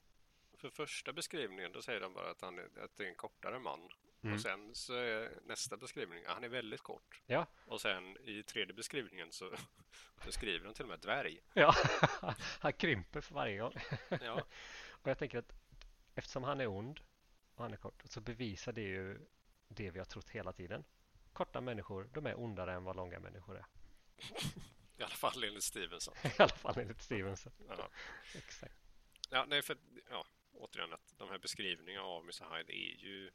[SPEAKER 1] För första beskrivningen då säger de bara att, han är, att det är en kortare man.
[SPEAKER 2] Mm.
[SPEAKER 1] Och sen så är nästa beskrivning, han är väldigt kort.
[SPEAKER 2] Ja.
[SPEAKER 1] Och sen i tredje beskrivningen så beskriver de till och med dvärg.
[SPEAKER 2] Ja, han krymper för varje gång.
[SPEAKER 1] Ja,
[SPEAKER 2] Och jag tänker att eftersom han är ond och han är kort så bevisar det ju det vi har trott hela tiden. Korta människor, de är ondare än vad långa människor är.
[SPEAKER 1] i alla fall enligt Stevenson.
[SPEAKER 2] I alla fall enligt Stevenson.
[SPEAKER 1] Ja,
[SPEAKER 2] Exakt.
[SPEAKER 1] ja nej för ja, återigen att de här beskrivningarna av Mr. Hyde är ju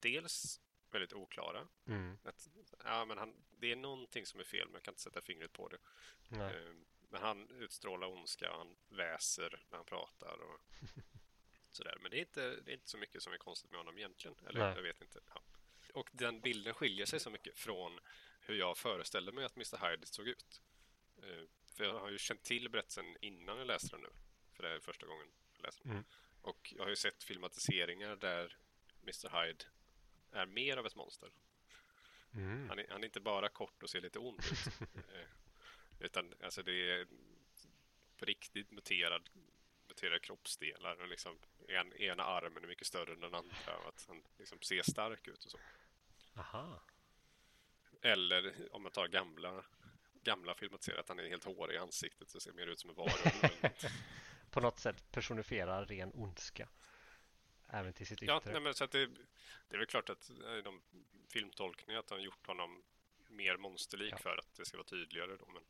[SPEAKER 1] dels väldigt oklara.
[SPEAKER 2] Mm.
[SPEAKER 1] Att, ja, men han, det är någonting som är fel, men jag kan inte sätta fingret på det.
[SPEAKER 2] Nej.
[SPEAKER 1] Eh, Men han utstrålar ondska, han väser när han pratar och sådär. Men det är, inte, det är inte så mycket som är konstigt med honom egentligen. Eller
[SPEAKER 2] Nej.
[SPEAKER 1] jag vet inte. Ja. Och den bilden skiljer sig så mycket från hur jag föreställde mig att Mr. Hyde såg ut. Eh, För jag har ju känt till berättelsen innan jag läste den nu. För det är första gången jag läser den.
[SPEAKER 2] Mm.
[SPEAKER 1] Och jag har ju sett filmatiseringar där Mr. Hyde är mer av ett monster.
[SPEAKER 2] Mm.
[SPEAKER 1] Han är, han är inte bara kort och ser lite ond ut. Eh, Utan alltså det är på riktigt muterad, muterade kroppsdelar. Och liksom en, ena armen är mycket större än den andra. Och att han liksom ser stark ut och så.
[SPEAKER 2] Aha.
[SPEAKER 1] Eller om man tar gamla, gamla filmatiserat, att han är helt hårig i ansiktet så ser mer ut som en varulv.
[SPEAKER 2] På något sätt personifierar ren ondska. Även till sitt
[SPEAKER 1] ja,
[SPEAKER 2] yttre.
[SPEAKER 1] nej, men så att det, det är väl klart att eh, de filmtolkningar att de har gjort honom mer monsterlik
[SPEAKER 2] Ja.
[SPEAKER 1] för att det ska vara tydligare då. Men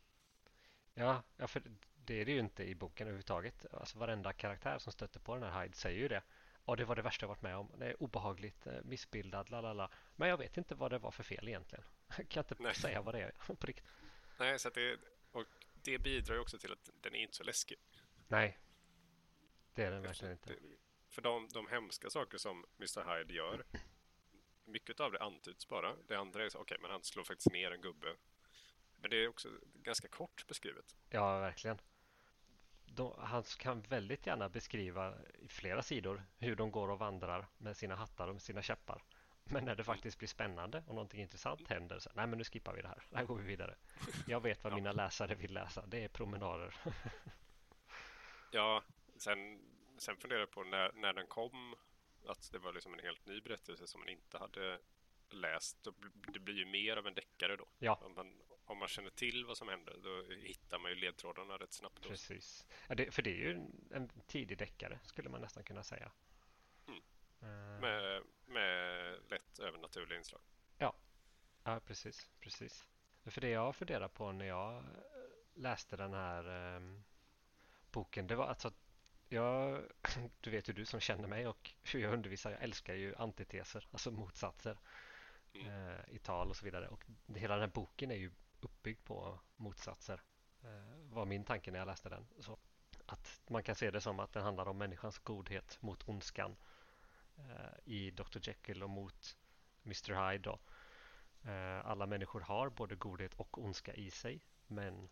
[SPEAKER 2] Ja, ja, för det är det ju inte i boken överhuvudtaget. Alltså varenda karaktär som stöter på den här Hyde säger ju det. Ja, det var det värsta jag varit med om. Det är obehagligt, eh, missbildad, la la la. Men jag vet inte vad det var för fel egentligen. Jag kan inte
[SPEAKER 1] Nej.
[SPEAKER 2] säga vad det är på riktigt.
[SPEAKER 1] Nej, så det, och det bidrar ju också till att den är inte så läskig.
[SPEAKER 2] Nej, det är den verkligen inte.
[SPEAKER 1] För de, de hemska saker som Mr. Hyde gör, mycket av det antyds bara. Det andra är så, okej, men han slår faktiskt ner en gubbe. Men det är också ganska kort beskrivet.
[SPEAKER 2] Ja, verkligen. De, han kan väldigt gärna beskriva i flera sidor hur de går och vandrar med sina hattar och med sina käppar. Men när det faktiskt blir spännande och någonting intressant händer så nej men nu skippar vi det här. Här går vi vidare. Jag vet vad
[SPEAKER 1] Ja.
[SPEAKER 2] mina läsare vill läsa. Det är promenader.
[SPEAKER 1] Ja, sen, sen funderar jag på när, när den kom, att det var liksom en helt ny berättelse som man inte hade läst. Det blir ju mer av en deckare då.
[SPEAKER 2] Ja.
[SPEAKER 1] Man om man känner till vad som händer då hittar man ju ledtrådarna rätt snabbt. Då.
[SPEAKER 2] Precis. Ja, det, för det är ju en, tidig deckare skulle man nästan kunna säga.
[SPEAKER 1] Mm. Uh, med, med lätt övernaturliga inslag.
[SPEAKER 2] Ja, ja precis. precis. För det jag funderar på när jag läste den här um, boken det var alltså att jag, du vet ju du som känner mig och hur jag undervisar, jag älskar ju antiteser, alltså motsatser mm. eh, i tal och så vidare. Och hela den här boken är ju uppbyggd på motsatser. Eh, var min tanke när jag läste den. Så att man kan se det som att den handlar om människans godhet mot ondskan eh, i Dr. Jekyll och mot Mr. Hyde. Då. Eh, alla människor har både godhet och ondska i sig, men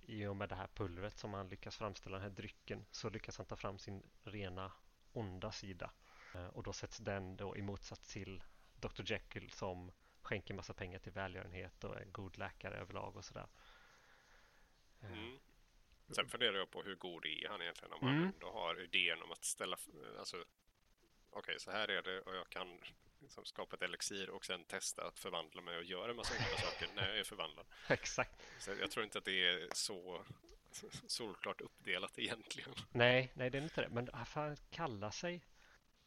[SPEAKER 2] i och med det här pulvret som han lyckas framställa, den här drycken, så lyckas han ta fram sin rena onda sida. Och då sätts den då i motsats till Dr. Jekyll som skänker massa pengar till välgörenhet och är en god läkare överlag och sådär.
[SPEAKER 1] Eh. Mm. Sen funderar jag på hur god är han egentligen om mm. han ändå har idén om att ställa, alltså okej okay, så här är det och jag kan liksom skapa ett elixir och sen testa att förvandla mig och göra en massa olika saker när jag är förvandlad.
[SPEAKER 2] Exakt.
[SPEAKER 1] Så jag tror inte att det är så solklart uppdelat egentligen.
[SPEAKER 2] Nej, nej det är inte det. Men han kallar sig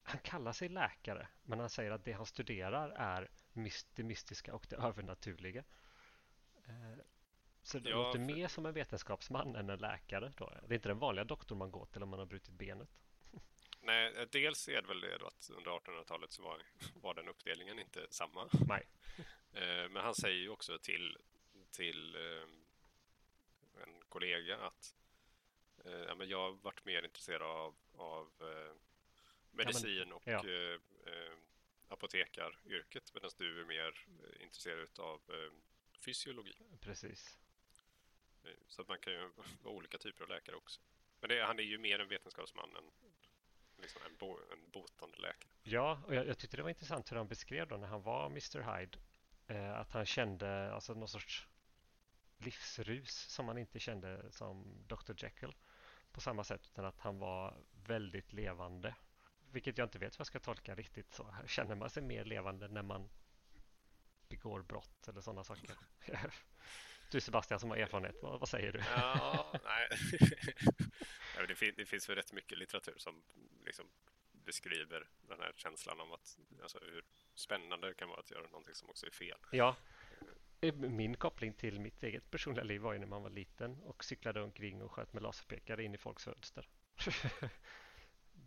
[SPEAKER 2] han kallar sig läkare, men han säger att det han studerar är det mystiska och det övernaturliga. Eh, så det ja, låter för... mer som en vetenskapsman än en läkare. Då. Det är inte den vanliga doktorn man går till om man har brutit benet.
[SPEAKER 1] Nej, eh, dels är det väl det att under 1800-talet så var, var den uppdelningen inte samma.
[SPEAKER 2] Nej.
[SPEAKER 1] Eh, men han säger ju också till, till en kollega att ja, men jag har varit mer intresserad av, av medicin ja, men, och ja. Eh, apotekaryrket medan du är mer intresserad av eh, fysiologi.
[SPEAKER 2] Precis.
[SPEAKER 1] Så att man kan ju vara olika typer av läkare också. Men det, han är ju mer en vetenskapsman än liksom en, bo, en botande läkare.
[SPEAKER 2] Ja, och jag, jag tyckte det var intressant hur han beskrev då när han var Mr Hyde. Eh, att han kände alltså någon sorts livsrus som han inte kände som Dr Jekyll på samma sätt utan att han var väldigt levande vilket jag inte vet hur jag ska tolka riktigt så. Känner man sig mer levande när man begår brott eller sådana saker? Du Sebastian som har erfarenhet, vad, vad säger du?
[SPEAKER 1] Ja, nej. det, finns, det finns väl rätt mycket litteratur som liksom beskriver den här känslan om att alltså, hur spännande det kan vara att göra någonting som också är fel.
[SPEAKER 2] Ja, min koppling till mitt eget personliga liv var ju när man var liten och cyklade omkring och sköt med laserpekare in i folks fönster.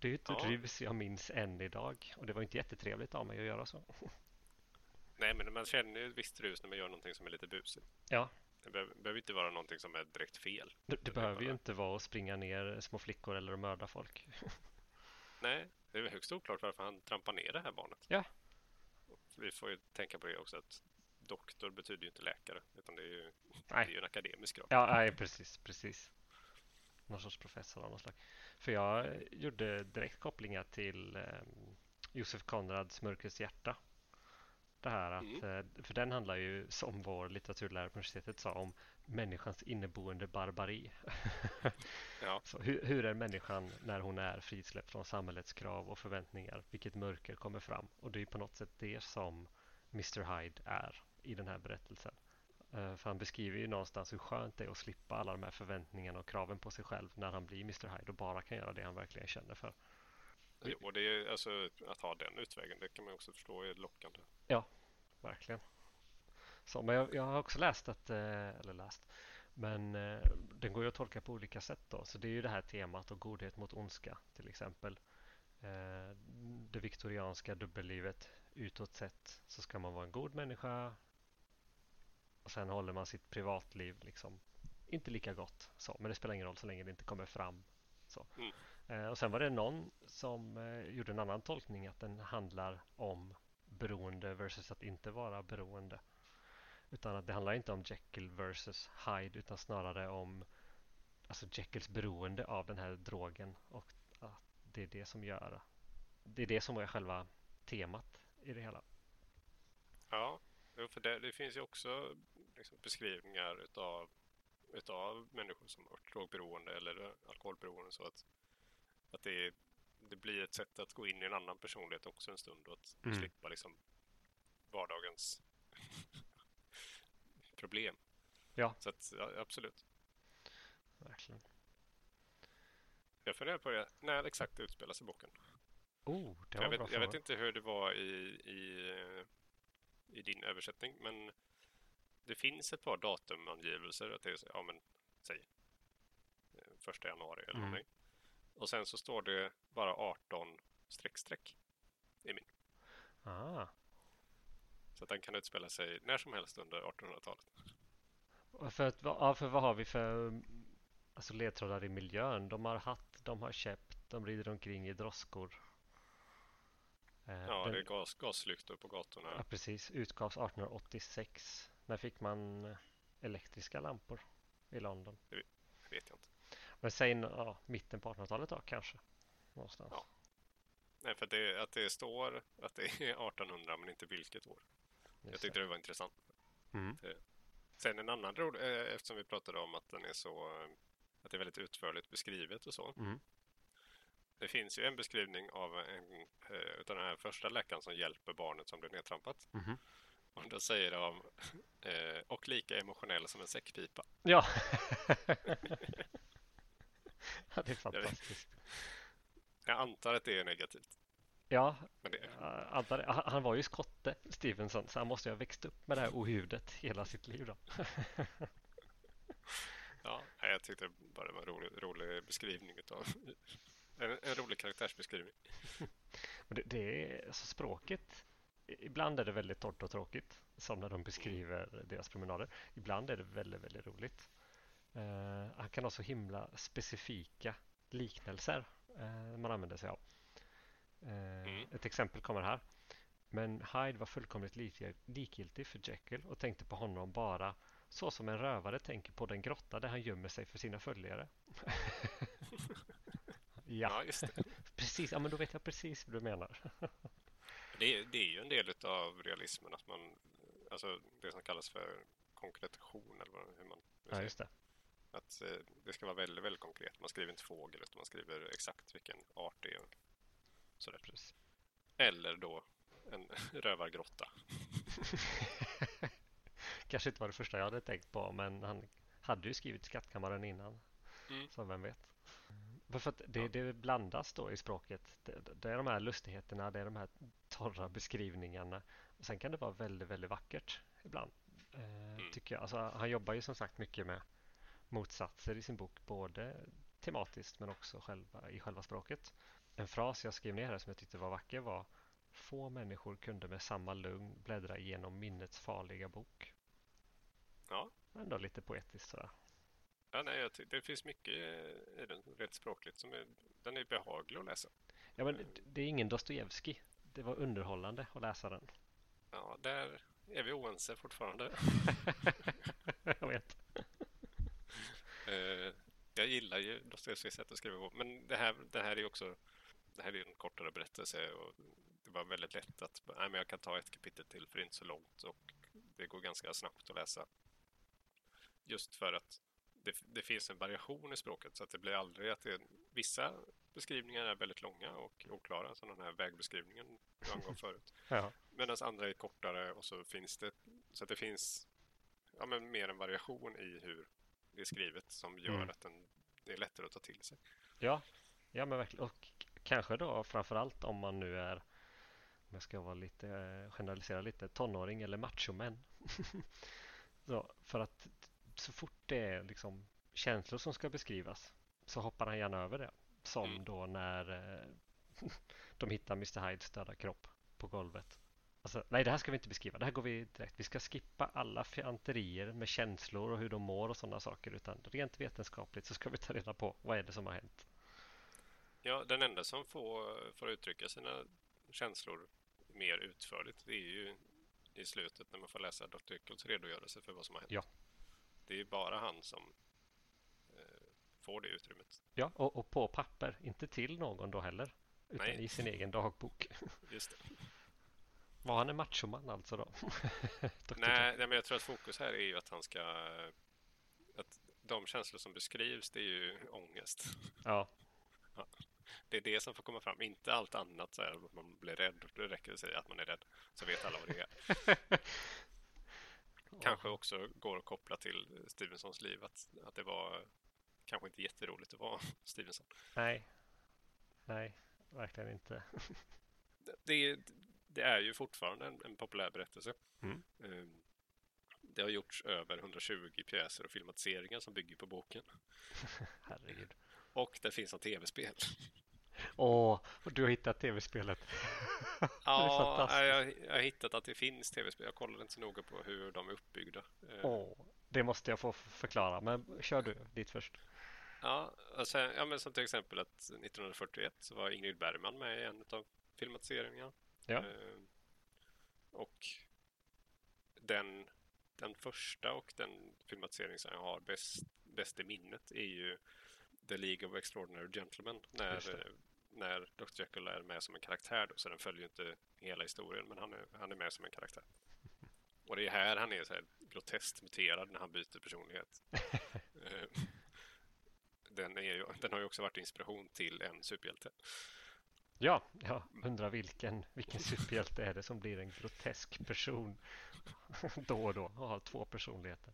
[SPEAKER 2] Det är ett ja. rus jag minns än idag och det var inte jättetrevligt av mig att göra så.
[SPEAKER 1] Nej, men man känner ju ett visst rus när man gör någonting som är lite busigt.
[SPEAKER 2] Ja.
[SPEAKER 1] Det behöver, behöver inte vara någonting som är direkt fel.
[SPEAKER 2] Det, det behöver ju inte vara att springa ner små flickor eller att mörda folk.
[SPEAKER 1] Nej, det är högst oklart varför han trampar ner det här barnet.
[SPEAKER 2] Ja.
[SPEAKER 1] Vi får ju tänka på det också att doktor betyder ju inte läkare utan det är ju, det är ju en akademisk grad.
[SPEAKER 2] Ja, nej, precis, precis. Någon sorts professor av något slag. För jag gjorde direkt kopplingar till eh, Josef Konrads Mörkrets hjärta. Det här att, mm. Eh, för den handlar ju som vår litteraturlärare på universitetet sa om människans inneboende barbari. ja. Så hur, hur, är människan när hon är frisläppt från samhällets krav och förväntningar? Vilket mörker kommer fram? Och det är på något sätt det som Mr Hyde är i den här berättelsen. Eh, för han beskriver ju någonstans hur skönt det är att slippa alla de här förväntningarna och kraven på sig själv när han blir Mr Hyde och bara kan göra det han verkligen känner för.
[SPEAKER 1] Och det är alltså att ha den utvägen, det kan man också förstå är lockande.
[SPEAKER 2] Ja, verkligen. Så, men jag, jag har också läst att, eh, eller läst, men eh, den går ju att tolka på olika sätt då. Så det är ju det här temat och godhet mot ondska till exempel. Det viktorianska dubbellivet utåt sett så ska man vara en god människa och sen håller man sitt privatliv liksom inte lika gott. Så, men det spelar ingen roll så länge det inte kommer fram. Så. Mm. Eh, och sen var det någon som eh, gjorde en annan tolkning att den handlar om beroende versus att inte vara beroende. Utan att det handlar inte om Jekyll versus Hyde utan snarare om alltså Jekylls beroende av den här drogen och att det är det som gör det är det som är själva temat i det hela.
[SPEAKER 1] Ja, för det, det finns ju också liksom, beskrivningar utav, utav människor som har drogberoende eller alkoholberoende. Så att, att det, det blir ett sätt att gå in i en annan personlighet också en stund och att mm. slippa liksom vardagens problem.
[SPEAKER 2] Ja.
[SPEAKER 1] Så att, ja, absolut.
[SPEAKER 2] Verkligen.
[SPEAKER 1] Jag funderar på det, när exakt det utspelas i boken.
[SPEAKER 2] Oh,
[SPEAKER 1] Jag vet, jag vet inte hur det var i, i, i din översättning, men det finns ett par datumangivelser. Att det är, ja men, säg eh, första januari eller
[SPEAKER 2] Mm.
[SPEAKER 1] någonting. Och sen så står det bara 18 streck streck.
[SPEAKER 2] Ah.
[SPEAKER 1] Så att den kan utspela sig när som helst under 1800-talet.
[SPEAKER 2] Och För, att, ja, för vad har vi för mm, alltså ledtrådar i miljön? De har hatt, de har käpp, de rider omkring i droskor. Eh,
[SPEAKER 1] Ja,
[SPEAKER 2] den-
[SPEAKER 1] det är gas, gaslyktor på gatorna.
[SPEAKER 2] ja, precis. Utgavs 1886. När fick man eh, elektriska lampor i London?
[SPEAKER 1] Det vet jag inte.
[SPEAKER 2] Men säg ja, mitten på 1800-talet då kanske? Någonstans.
[SPEAKER 1] Ja. Nej, för att det, att det står att det är 1800 men inte vilket år. Jag
[SPEAKER 2] Just
[SPEAKER 1] tyckte
[SPEAKER 2] det.
[SPEAKER 1] var intressant.
[SPEAKER 2] Mm.
[SPEAKER 1] Sen en annan rolig, eh, eftersom vi pratade om att den är så, eh, att det är väldigt utförligt beskrivet och så.
[SPEAKER 2] Mm.
[SPEAKER 1] Det finns ju en beskrivning av en, eh, utav den här första läkaren som hjälper barnet som blir nedtrampat.
[SPEAKER 2] Mhm.
[SPEAKER 1] Och då säger de, eh, och lika emotionell som en säckpipa.
[SPEAKER 2] Ja. ja, det är fantastiskt.
[SPEAKER 1] Jag antar att det är negativt.
[SPEAKER 2] Ja,
[SPEAKER 1] det,
[SPEAKER 2] antar. Han- var ju skotte, Stevenson, så han måste ju ha växt upp med det här ohudet hela sitt liv då.
[SPEAKER 1] ja, jag tyckte bara det var en rolig, rolig beskrivning utav en, en rolig karaktärsbeskrivning.
[SPEAKER 2] Det, det är alltså språket. Ibland är det väldigt torrt och tråkigt, som när de beskriver deras promenader. Ibland är det väldigt, väldigt roligt. Eh, han kan ha så himla specifika liknelser eh, man använder sig av.
[SPEAKER 1] Mm.
[SPEAKER 2] Ett exempel kommer här. Men Hyde var fullkomligt lik- likgiltig för Jekyll och tänkte på honom bara så som en rövare tänker på den grotta där han gömmer sig för sina följare. ja,
[SPEAKER 1] Ja,
[SPEAKER 2] precis. Ja, men då vet jag precis vad du menar.
[SPEAKER 1] Det är, det är ju en del av realismen att man, alltså det som kallas för konkretion eller vad, hur man
[SPEAKER 2] Ja, just det.
[SPEAKER 1] Att eh, det ska vara väldigt, väldigt konkret. Man skriver inte fågel utan man skriver exakt vilken art det är. Sådär.
[SPEAKER 2] Precis.
[SPEAKER 1] Eller då en rövargrotta.
[SPEAKER 2] Kanske inte var det första jag hade tänkt på, men han hade ju skrivit Skattkammaren innan.
[SPEAKER 1] Mm.
[SPEAKER 2] Så vem vet. För att det,
[SPEAKER 1] Ja.
[SPEAKER 2] det blandas då i språket. Det, det är de här lustigheterna, det är de här torra beskrivningarna. Och sen kan det vara väldigt, väldigt vackert ibland. Eh, tycker jag. Alltså, han jobbar ju som sagt mycket med motsatser i sin bok, både tematiskt men också själva, i själva språket. En fras jag skrev ner här som jag tyckte var vacker var Få människor kunde med samma lugn bläddra igenom minnets farliga bok.
[SPEAKER 1] Ja.
[SPEAKER 2] Ändå lite poetiskt sådär.
[SPEAKER 1] Ja, nej, jag det finns mycket eh, i den rent språkligt som är, den är behaglig att läsa.
[SPEAKER 2] Ja, men det- det är ingen Dostojevskij. Det var underhållande att läsa den.
[SPEAKER 1] Ja, där är vi oense fortfarande.
[SPEAKER 2] jag vet.
[SPEAKER 1] Eh, jag gillar ju Dostojevskijs sätt att skriva på. Men det här, det här är också det här är en kortare berättelse och det var väldigt lätt att nej, men jag kan ta ett kapitel till för det är inte så långt och det går ganska snabbt att läsa. Just för att det, det finns en variation i språket så att det blir aldrig att det vissa beskrivningar är väldigt långa och oklara som den här vägbeskrivningen du angav förut.
[SPEAKER 2] Ja.
[SPEAKER 1] Medan andra är kortare och så finns det så att det finns ja, men mer en variation i hur det är skrivet som gör
[SPEAKER 2] Mm.
[SPEAKER 1] att den, det är lättare att ta till sig.
[SPEAKER 2] Ja, ja men verkligen. Och kanske då framförallt om man nu är, om jag ska vara lite, eh, generalisera lite, tonåring eller machomän. så, för att så fort det är liksom känslor som ska beskrivas så hoppar han gärna över det. Som
[SPEAKER 1] Mm.
[SPEAKER 2] då när eh, de hittar Mr Hydes döda kropp på golvet. Alltså, nej, det här ska vi inte beskriva. Det här går vi direkt. Vi ska skippa alla fjanterier med känslor och hur de mår och sådana saker. Utan rent vetenskapligt så ska vi ta reda på vad är det som har hänt.
[SPEAKER 1] Ja, den enda som får, får uttrycka sina känslor mer utförligt det är ju i slutet när man får läsa Dr. Jekylls redogörelse för vad som har hänt.
[SPEAKER 2] Ja.
[SPEAKER 1] Det är bara han som eh, får det utrymmet.
[SPEAKER 2] Ja, och, och på papper, inte till någon då heller. Utan
[SPEAKER 1] Nej.
[SPEAKER 2] i sin egen dagbok.
[SPEAKER 1] Just det.
[SPEAKER 2] Var han en machoman alltså då?
[SPEAKER 1] Nej, nej, men jag tror att fokus här är ju att han ska... Att de känslor som beskrivs, det är ju ångest.
[SPEAKER 2] Ja,
[SPEAKER 1] Det är det som får komma fram, inte allt annat. Så här, att man blir rädd. Det räcker att säga att man är rädd, så vet alla vad det är. Kanske också går att koppla till Stevensons liv. Att, att det var kanske inte jätteroligt att vara Stevenson.
[SPEAKER 2] Nej, nej, verkligen inte.
[SPEAKER 1] det, det är ju fortfarande en, en populär berättelse.
[SPEAKER 2] Mm.
[SPEAKER 1] Ehm, det har gjorts över 120 pjäser och filmatiseringar som bygger på boken.
[SPEAKER 2] Herregud.
[SPEAKER 1] Och det finns en tv-spel.
[SPEAKER 2] Åh, och du har hittat tv-spelet.
[SPEAKER 1] ja, jag, jag har hittat att det finns tv-spel. Jag kollade inte så noga på hur de är uppbyggda.
[SPEAKER 2] Åh, det måste jag få förklara, men kör du dit först.
[SPEAKER 1] Ja, alltså, ja men som till exempel att 1941 så var Ingrid Bergman med i en av filmatiseringarna.
[SPEAKER 2] Ja.
[SPEAKER 1] Eh, och den, den första och den filmatisering som jag har bäst, bäst i minnet är ju The League of Extraordinary Gentlemen. När, när Dr. Jekyll är med som en karaktär. Då, så den följer inte hela historien, men han är, han är med som en karaktär. Och det är här han är så här groteskt muterad när han byter personlighet. Eh, den, är ju, den har ju också varit inspiration till en superhjälte.
[SPEAKER 2] Ja, jag undrar vilken, vilken superhjälte är det som blir en grotesk person då och då och har två personligheter.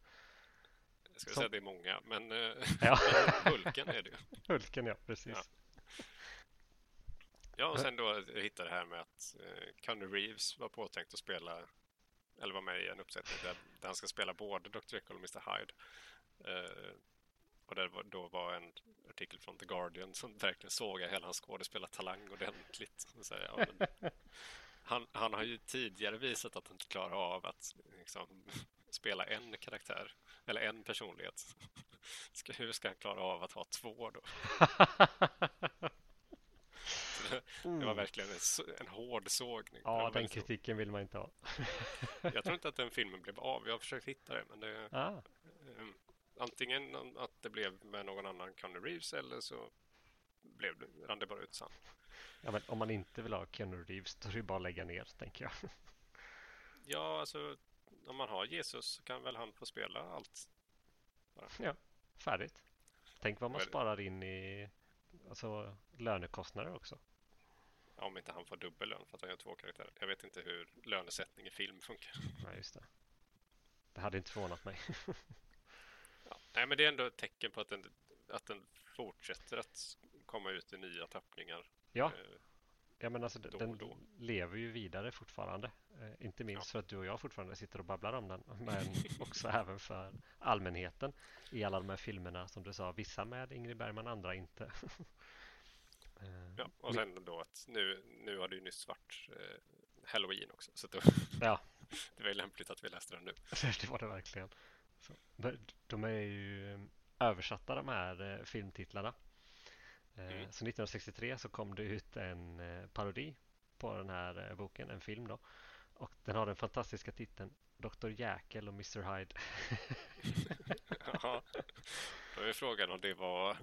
[SPEAKER 1] Jag skulle som... säga att det är många, men eh, ja. Hulken är det ju.
[SPEAKER 2] Hulken, ja, precis. Ja.
[SPEAKER 1] ja, och sen då hittade det här med att eh, Conny Reeves var påtänkt att spela eller var med i en uppsättning där, där han ska spela både Dr. Jekyll och Mr. Hyde. Eh, och det var, då var en artikel från The Guardian som verkligen såg hela hans skådespelartalang ordentligt. Så, ja, men, han, han, har ju tidigare visat att han inte klarar av att liksom, spela en karaktär eller en personlighet. Ska, hur ska han klara av att ha två då? det, var verkligen en, en hård sågning.
[SPEAKER 2] Ja, den kritiken vill man inte ha.
[SPEAKER 1] jag tror inte att den filmen blev av. Jag har försökt hitta det, men det,
[SPEAKER 2] ah.
[SPEAKER 1] um, antingen att det blev med någon annan Keanu Reeves eller så blev det, rann det bara ut sen.
[SPEAKER 2] Ja, men om man inte vill ha Keanu Reeves då är det bara att lägga ner, tänker jag.
[SPEAKER 1] Ja, alltså om man har Jesus så kan väl han få spela allt.
[SPEAKER 2] Bara. Ja, färdigt. Tänk vad man sparar in i alltså, lönekostnader också.
[SPEAKER 1] Ja, om inte han får dubbel lön för att han gör två karaktärer. Jag vet inte hur lönesättning i film funkar.
[SPEAKER 2] Ja, just det. Det hade inte förvånat mig.
[SPEAKER 1] Nej, men det är ändå ett tecken på att den, att den fortsätter att komma ut i nya tappningar.
[SPEAKER 2] Ja, eh, ja men alltså då den då. lever ju vidare fortfarande. Eh, inte minst ja. för att du och jag fortfarande sitter och babblar om den, men också även för allmänheten i alla de här filmerna som du sa, vissa med Ingrid Bergman, andra inte.
[SPEAKER 1] eh, ja, och sen då att nu, nu har det ju nyss varit eh, Halloween också, så då,
[SPEAKER 2] ja.
[SPEAKER 1] det var ju lämpligt att vi läste den nu.
[SPEAKER 2] det var det verkligen. Så, de är ju eh, översatta de här eh, filmtitlarna. Eh, mm. Så 1963 så kom det ut en parodi på den här boken, en film då. Och den har den fantastiska titeln Dr. Jäkel och Mr. Hyde.
[SPEAKER 1] ja, då är frågan om det var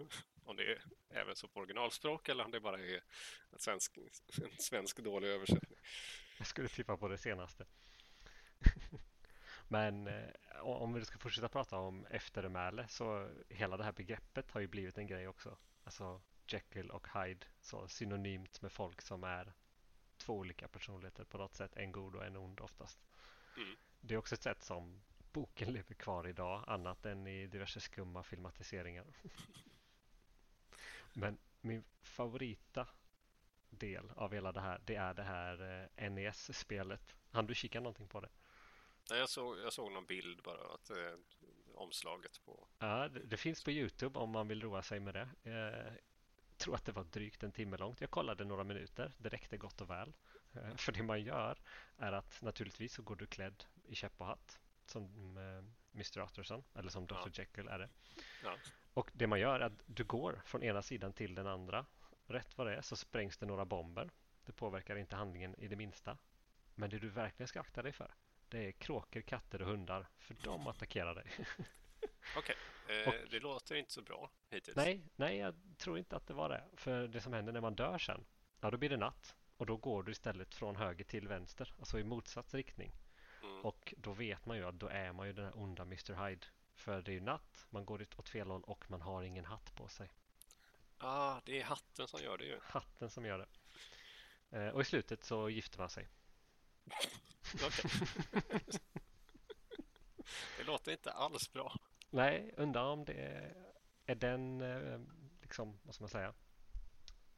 [SPEAKER 1] om det är även så på originalspråk eller om det bara är en svensk, en svensk dålig översättning.
[SPEAKER 2] Jag skulle tippa på det senaste. Men eh, om vi ska fortsätta prata om eftermäle så hela det här begreppet har ju blivit en grej också. Alltså Jekyll och Hyde så synonymt med folk som är två olika personligheter på något sätt. En god och en ond oftast. Mm. Det är också ett sätt som boken lever kvar idag annat än i diverse skumma filmatiseringar. Men min favorita del av hela det här det är det här eh, NES-spelet. Han du kika någonting på det?
[SPEAKER 1] Nej, jag såg, jag såg någon bild bara, att eh, omslaget på...
[SPEAKER 2] Ja, det, det, finns på Youtube om man vill roa sig med det. Jag tror att det var drygt en timme långt. Jag kollade några minuter, det räckte gott och väl. Eh, för det man gör är att naturligtvis så går du klädd i käpp och hatt som eh, Mr. Utterson, eller som Dr. Ja. Jekyll är det.
[SPEAKER 1] Ja.
[SPEAKER 2] Och det man gör är att du går från ena sidan till den andra. Rätt vad det är så sprängs det några bomber. Det påverkar inte handlingen i det minsta. Men det du verkligen ska akta dig för det är kråkor, katter och hundar, för de attackerar dig.
[SPEAKER 1] Okej, okay. eh, det låter inte så bra hittills.
[SPEAKER 2] Nej, nej, jag tror inte att det var det. För det som händer när man dör sen, ja då blir det natt. Och då går du istället från höger till vänster, alltså i motsatt riktning. Mm. Och då vet man ju att då är man ju den här onda Mr. Hyde. För det är ju natt, man går åt fel håll och man har ingen hatt på sig.
[SPEAKER 1] Ah, det är hatten som gör det ju.
[SPEAKER 2] Hatten som gör det. Eh, och i slutet så gifter man sig.
[SPEAKER 1] det låter inte alls bra.
[SPEAKER 2] Nej, undrar om det är den, eh, liksom, vad ska man säga,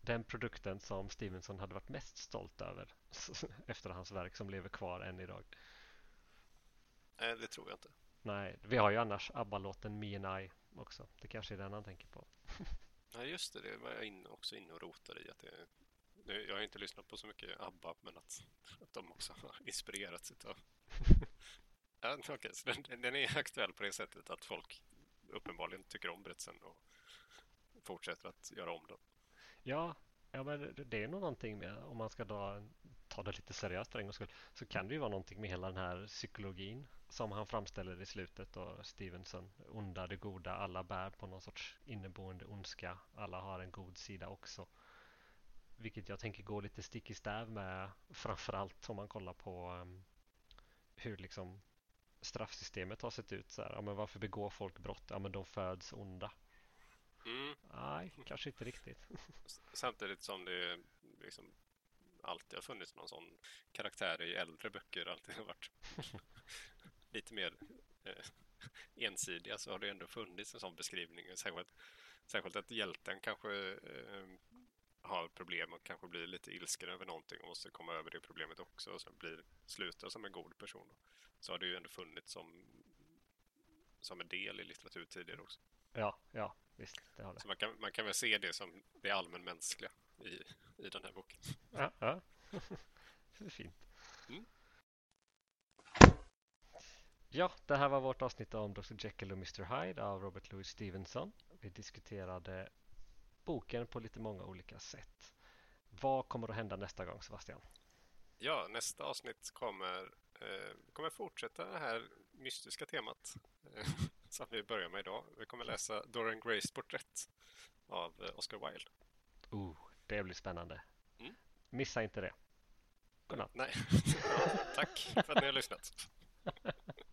[SPEAKER 2] den produkten som Stevenson hade varit mest stolt över efter hans verk som lever kvar än idag.
[SPEAKER 1] Nej, det tror jag inte.
[SPEAKER 2] Nej, vi har ju annars ABBA-låten Me and I också. Det kanske är den han tänker på.
[SPEAKER 1] Ja, just det. Det var jag in, också inne och rotade i. Att det, nu, jag har inte lyssnat på så mycket ABBA, men att, att de också har inspirerats av... ja, okay, så den, den, är aktuell på det sättet att folk uppenbarligen tycker om berättelsen och fortsätter att göra om den.
[SPEAKER 2] Ja, ja men det är nog någonting med om man ska dra, ta det lite seriöst för en gångs skull så kan det ju vara någonting med hela den här psykologin som han framställer i slutet och Stevenson. Onda, det goda, alla bär på någon sorts inneboende ondska. Alla har en god sida också. Vilket jag tänker går lite stick i stäv med framförallt om man kollar på um, hur liksom straffsystemet har sett ut. Så här, ja, men varför begår folk brott? Ja, men de föds onda.
[SPEAKER 1] Mm.
[SPEAKER 2] Nej, kanske inte riktigt.
[SPEAKER 1] Samtidigt som det liksom alltid har funnits någon sån karaktär i äldre böcker. Alltid har varit lite mer eh, ensidiga så har det ändå funnits en sån beskrivning. Särskilt, särskilt att hjälten kanske eh, har problem och kanske blir lite ilsken över någonting och måste komma över det problemet också och sen blir, slutar som en god person. Så har det ju ändå funnits som, som en del i litteratur tidigare också.
[SPEAKER 2] Ja, ja, visst. Det har det.
[SPEAKER 1] Så man kan, man kan väl se det som det allmänmänskliga i, i den här boken.
[SPEAKER 2] Ja, ja. det är fint.
[SPEAKER 1] Mm.
[SPEAKER 2] Ja, det här var vårt avsnitt om Dr. Jekyll och Mr. Hyde av Robert Louis Stevenson. Vi diskuterade boken på lite många olika sätt. Vad kommer att hända nästa gång, Sebastian?
[SPEAKER 1] Ja, nästa avsnitt kommer, eh, kommer fortsätta det här mystiska temat eh, som vi börjar med idag. Vi kommer läsa Dorian Grays porträtt av eh, Oscar Wilde.
[SPEAKER 2] Oh, det blir spännande.
[SPEAKER 1] Mm.
[SPEAKER 2] Missa inte det. Godnatt.
[SPEAKER 1] Nej, tack för att ni har lyssnat.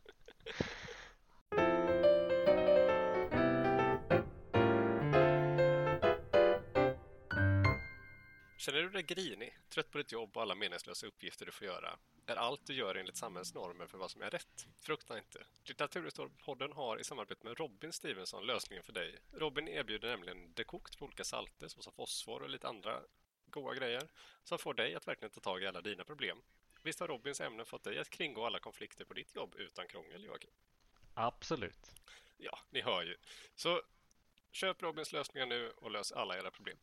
[SPEAKER 1] Känner du dig grinig, trött på ditt jobb och alla meningslösa uppgifter du får göra? Är allt du gör enligt samhällets normer för vad som är rätt? Frukta inte. Litteraturhistoriepodden har i samarbete med Robin Stevenson lösningen för dig. Robin erbjuder nämligen dekokt på olika salter såsom fosfor och lite andra goda grejer som får dig att verkligen ta tag i alla dina problem. Visst har Robins ämnen fått dig att kringgå alla konflikter på ditt jobb utan krångel, Joakim?
[SPEAKER 2] Absolut.
[SPEAKER 1] Ja, ni hör ju. Så köp Robins lösningar nu och lös alla era problem.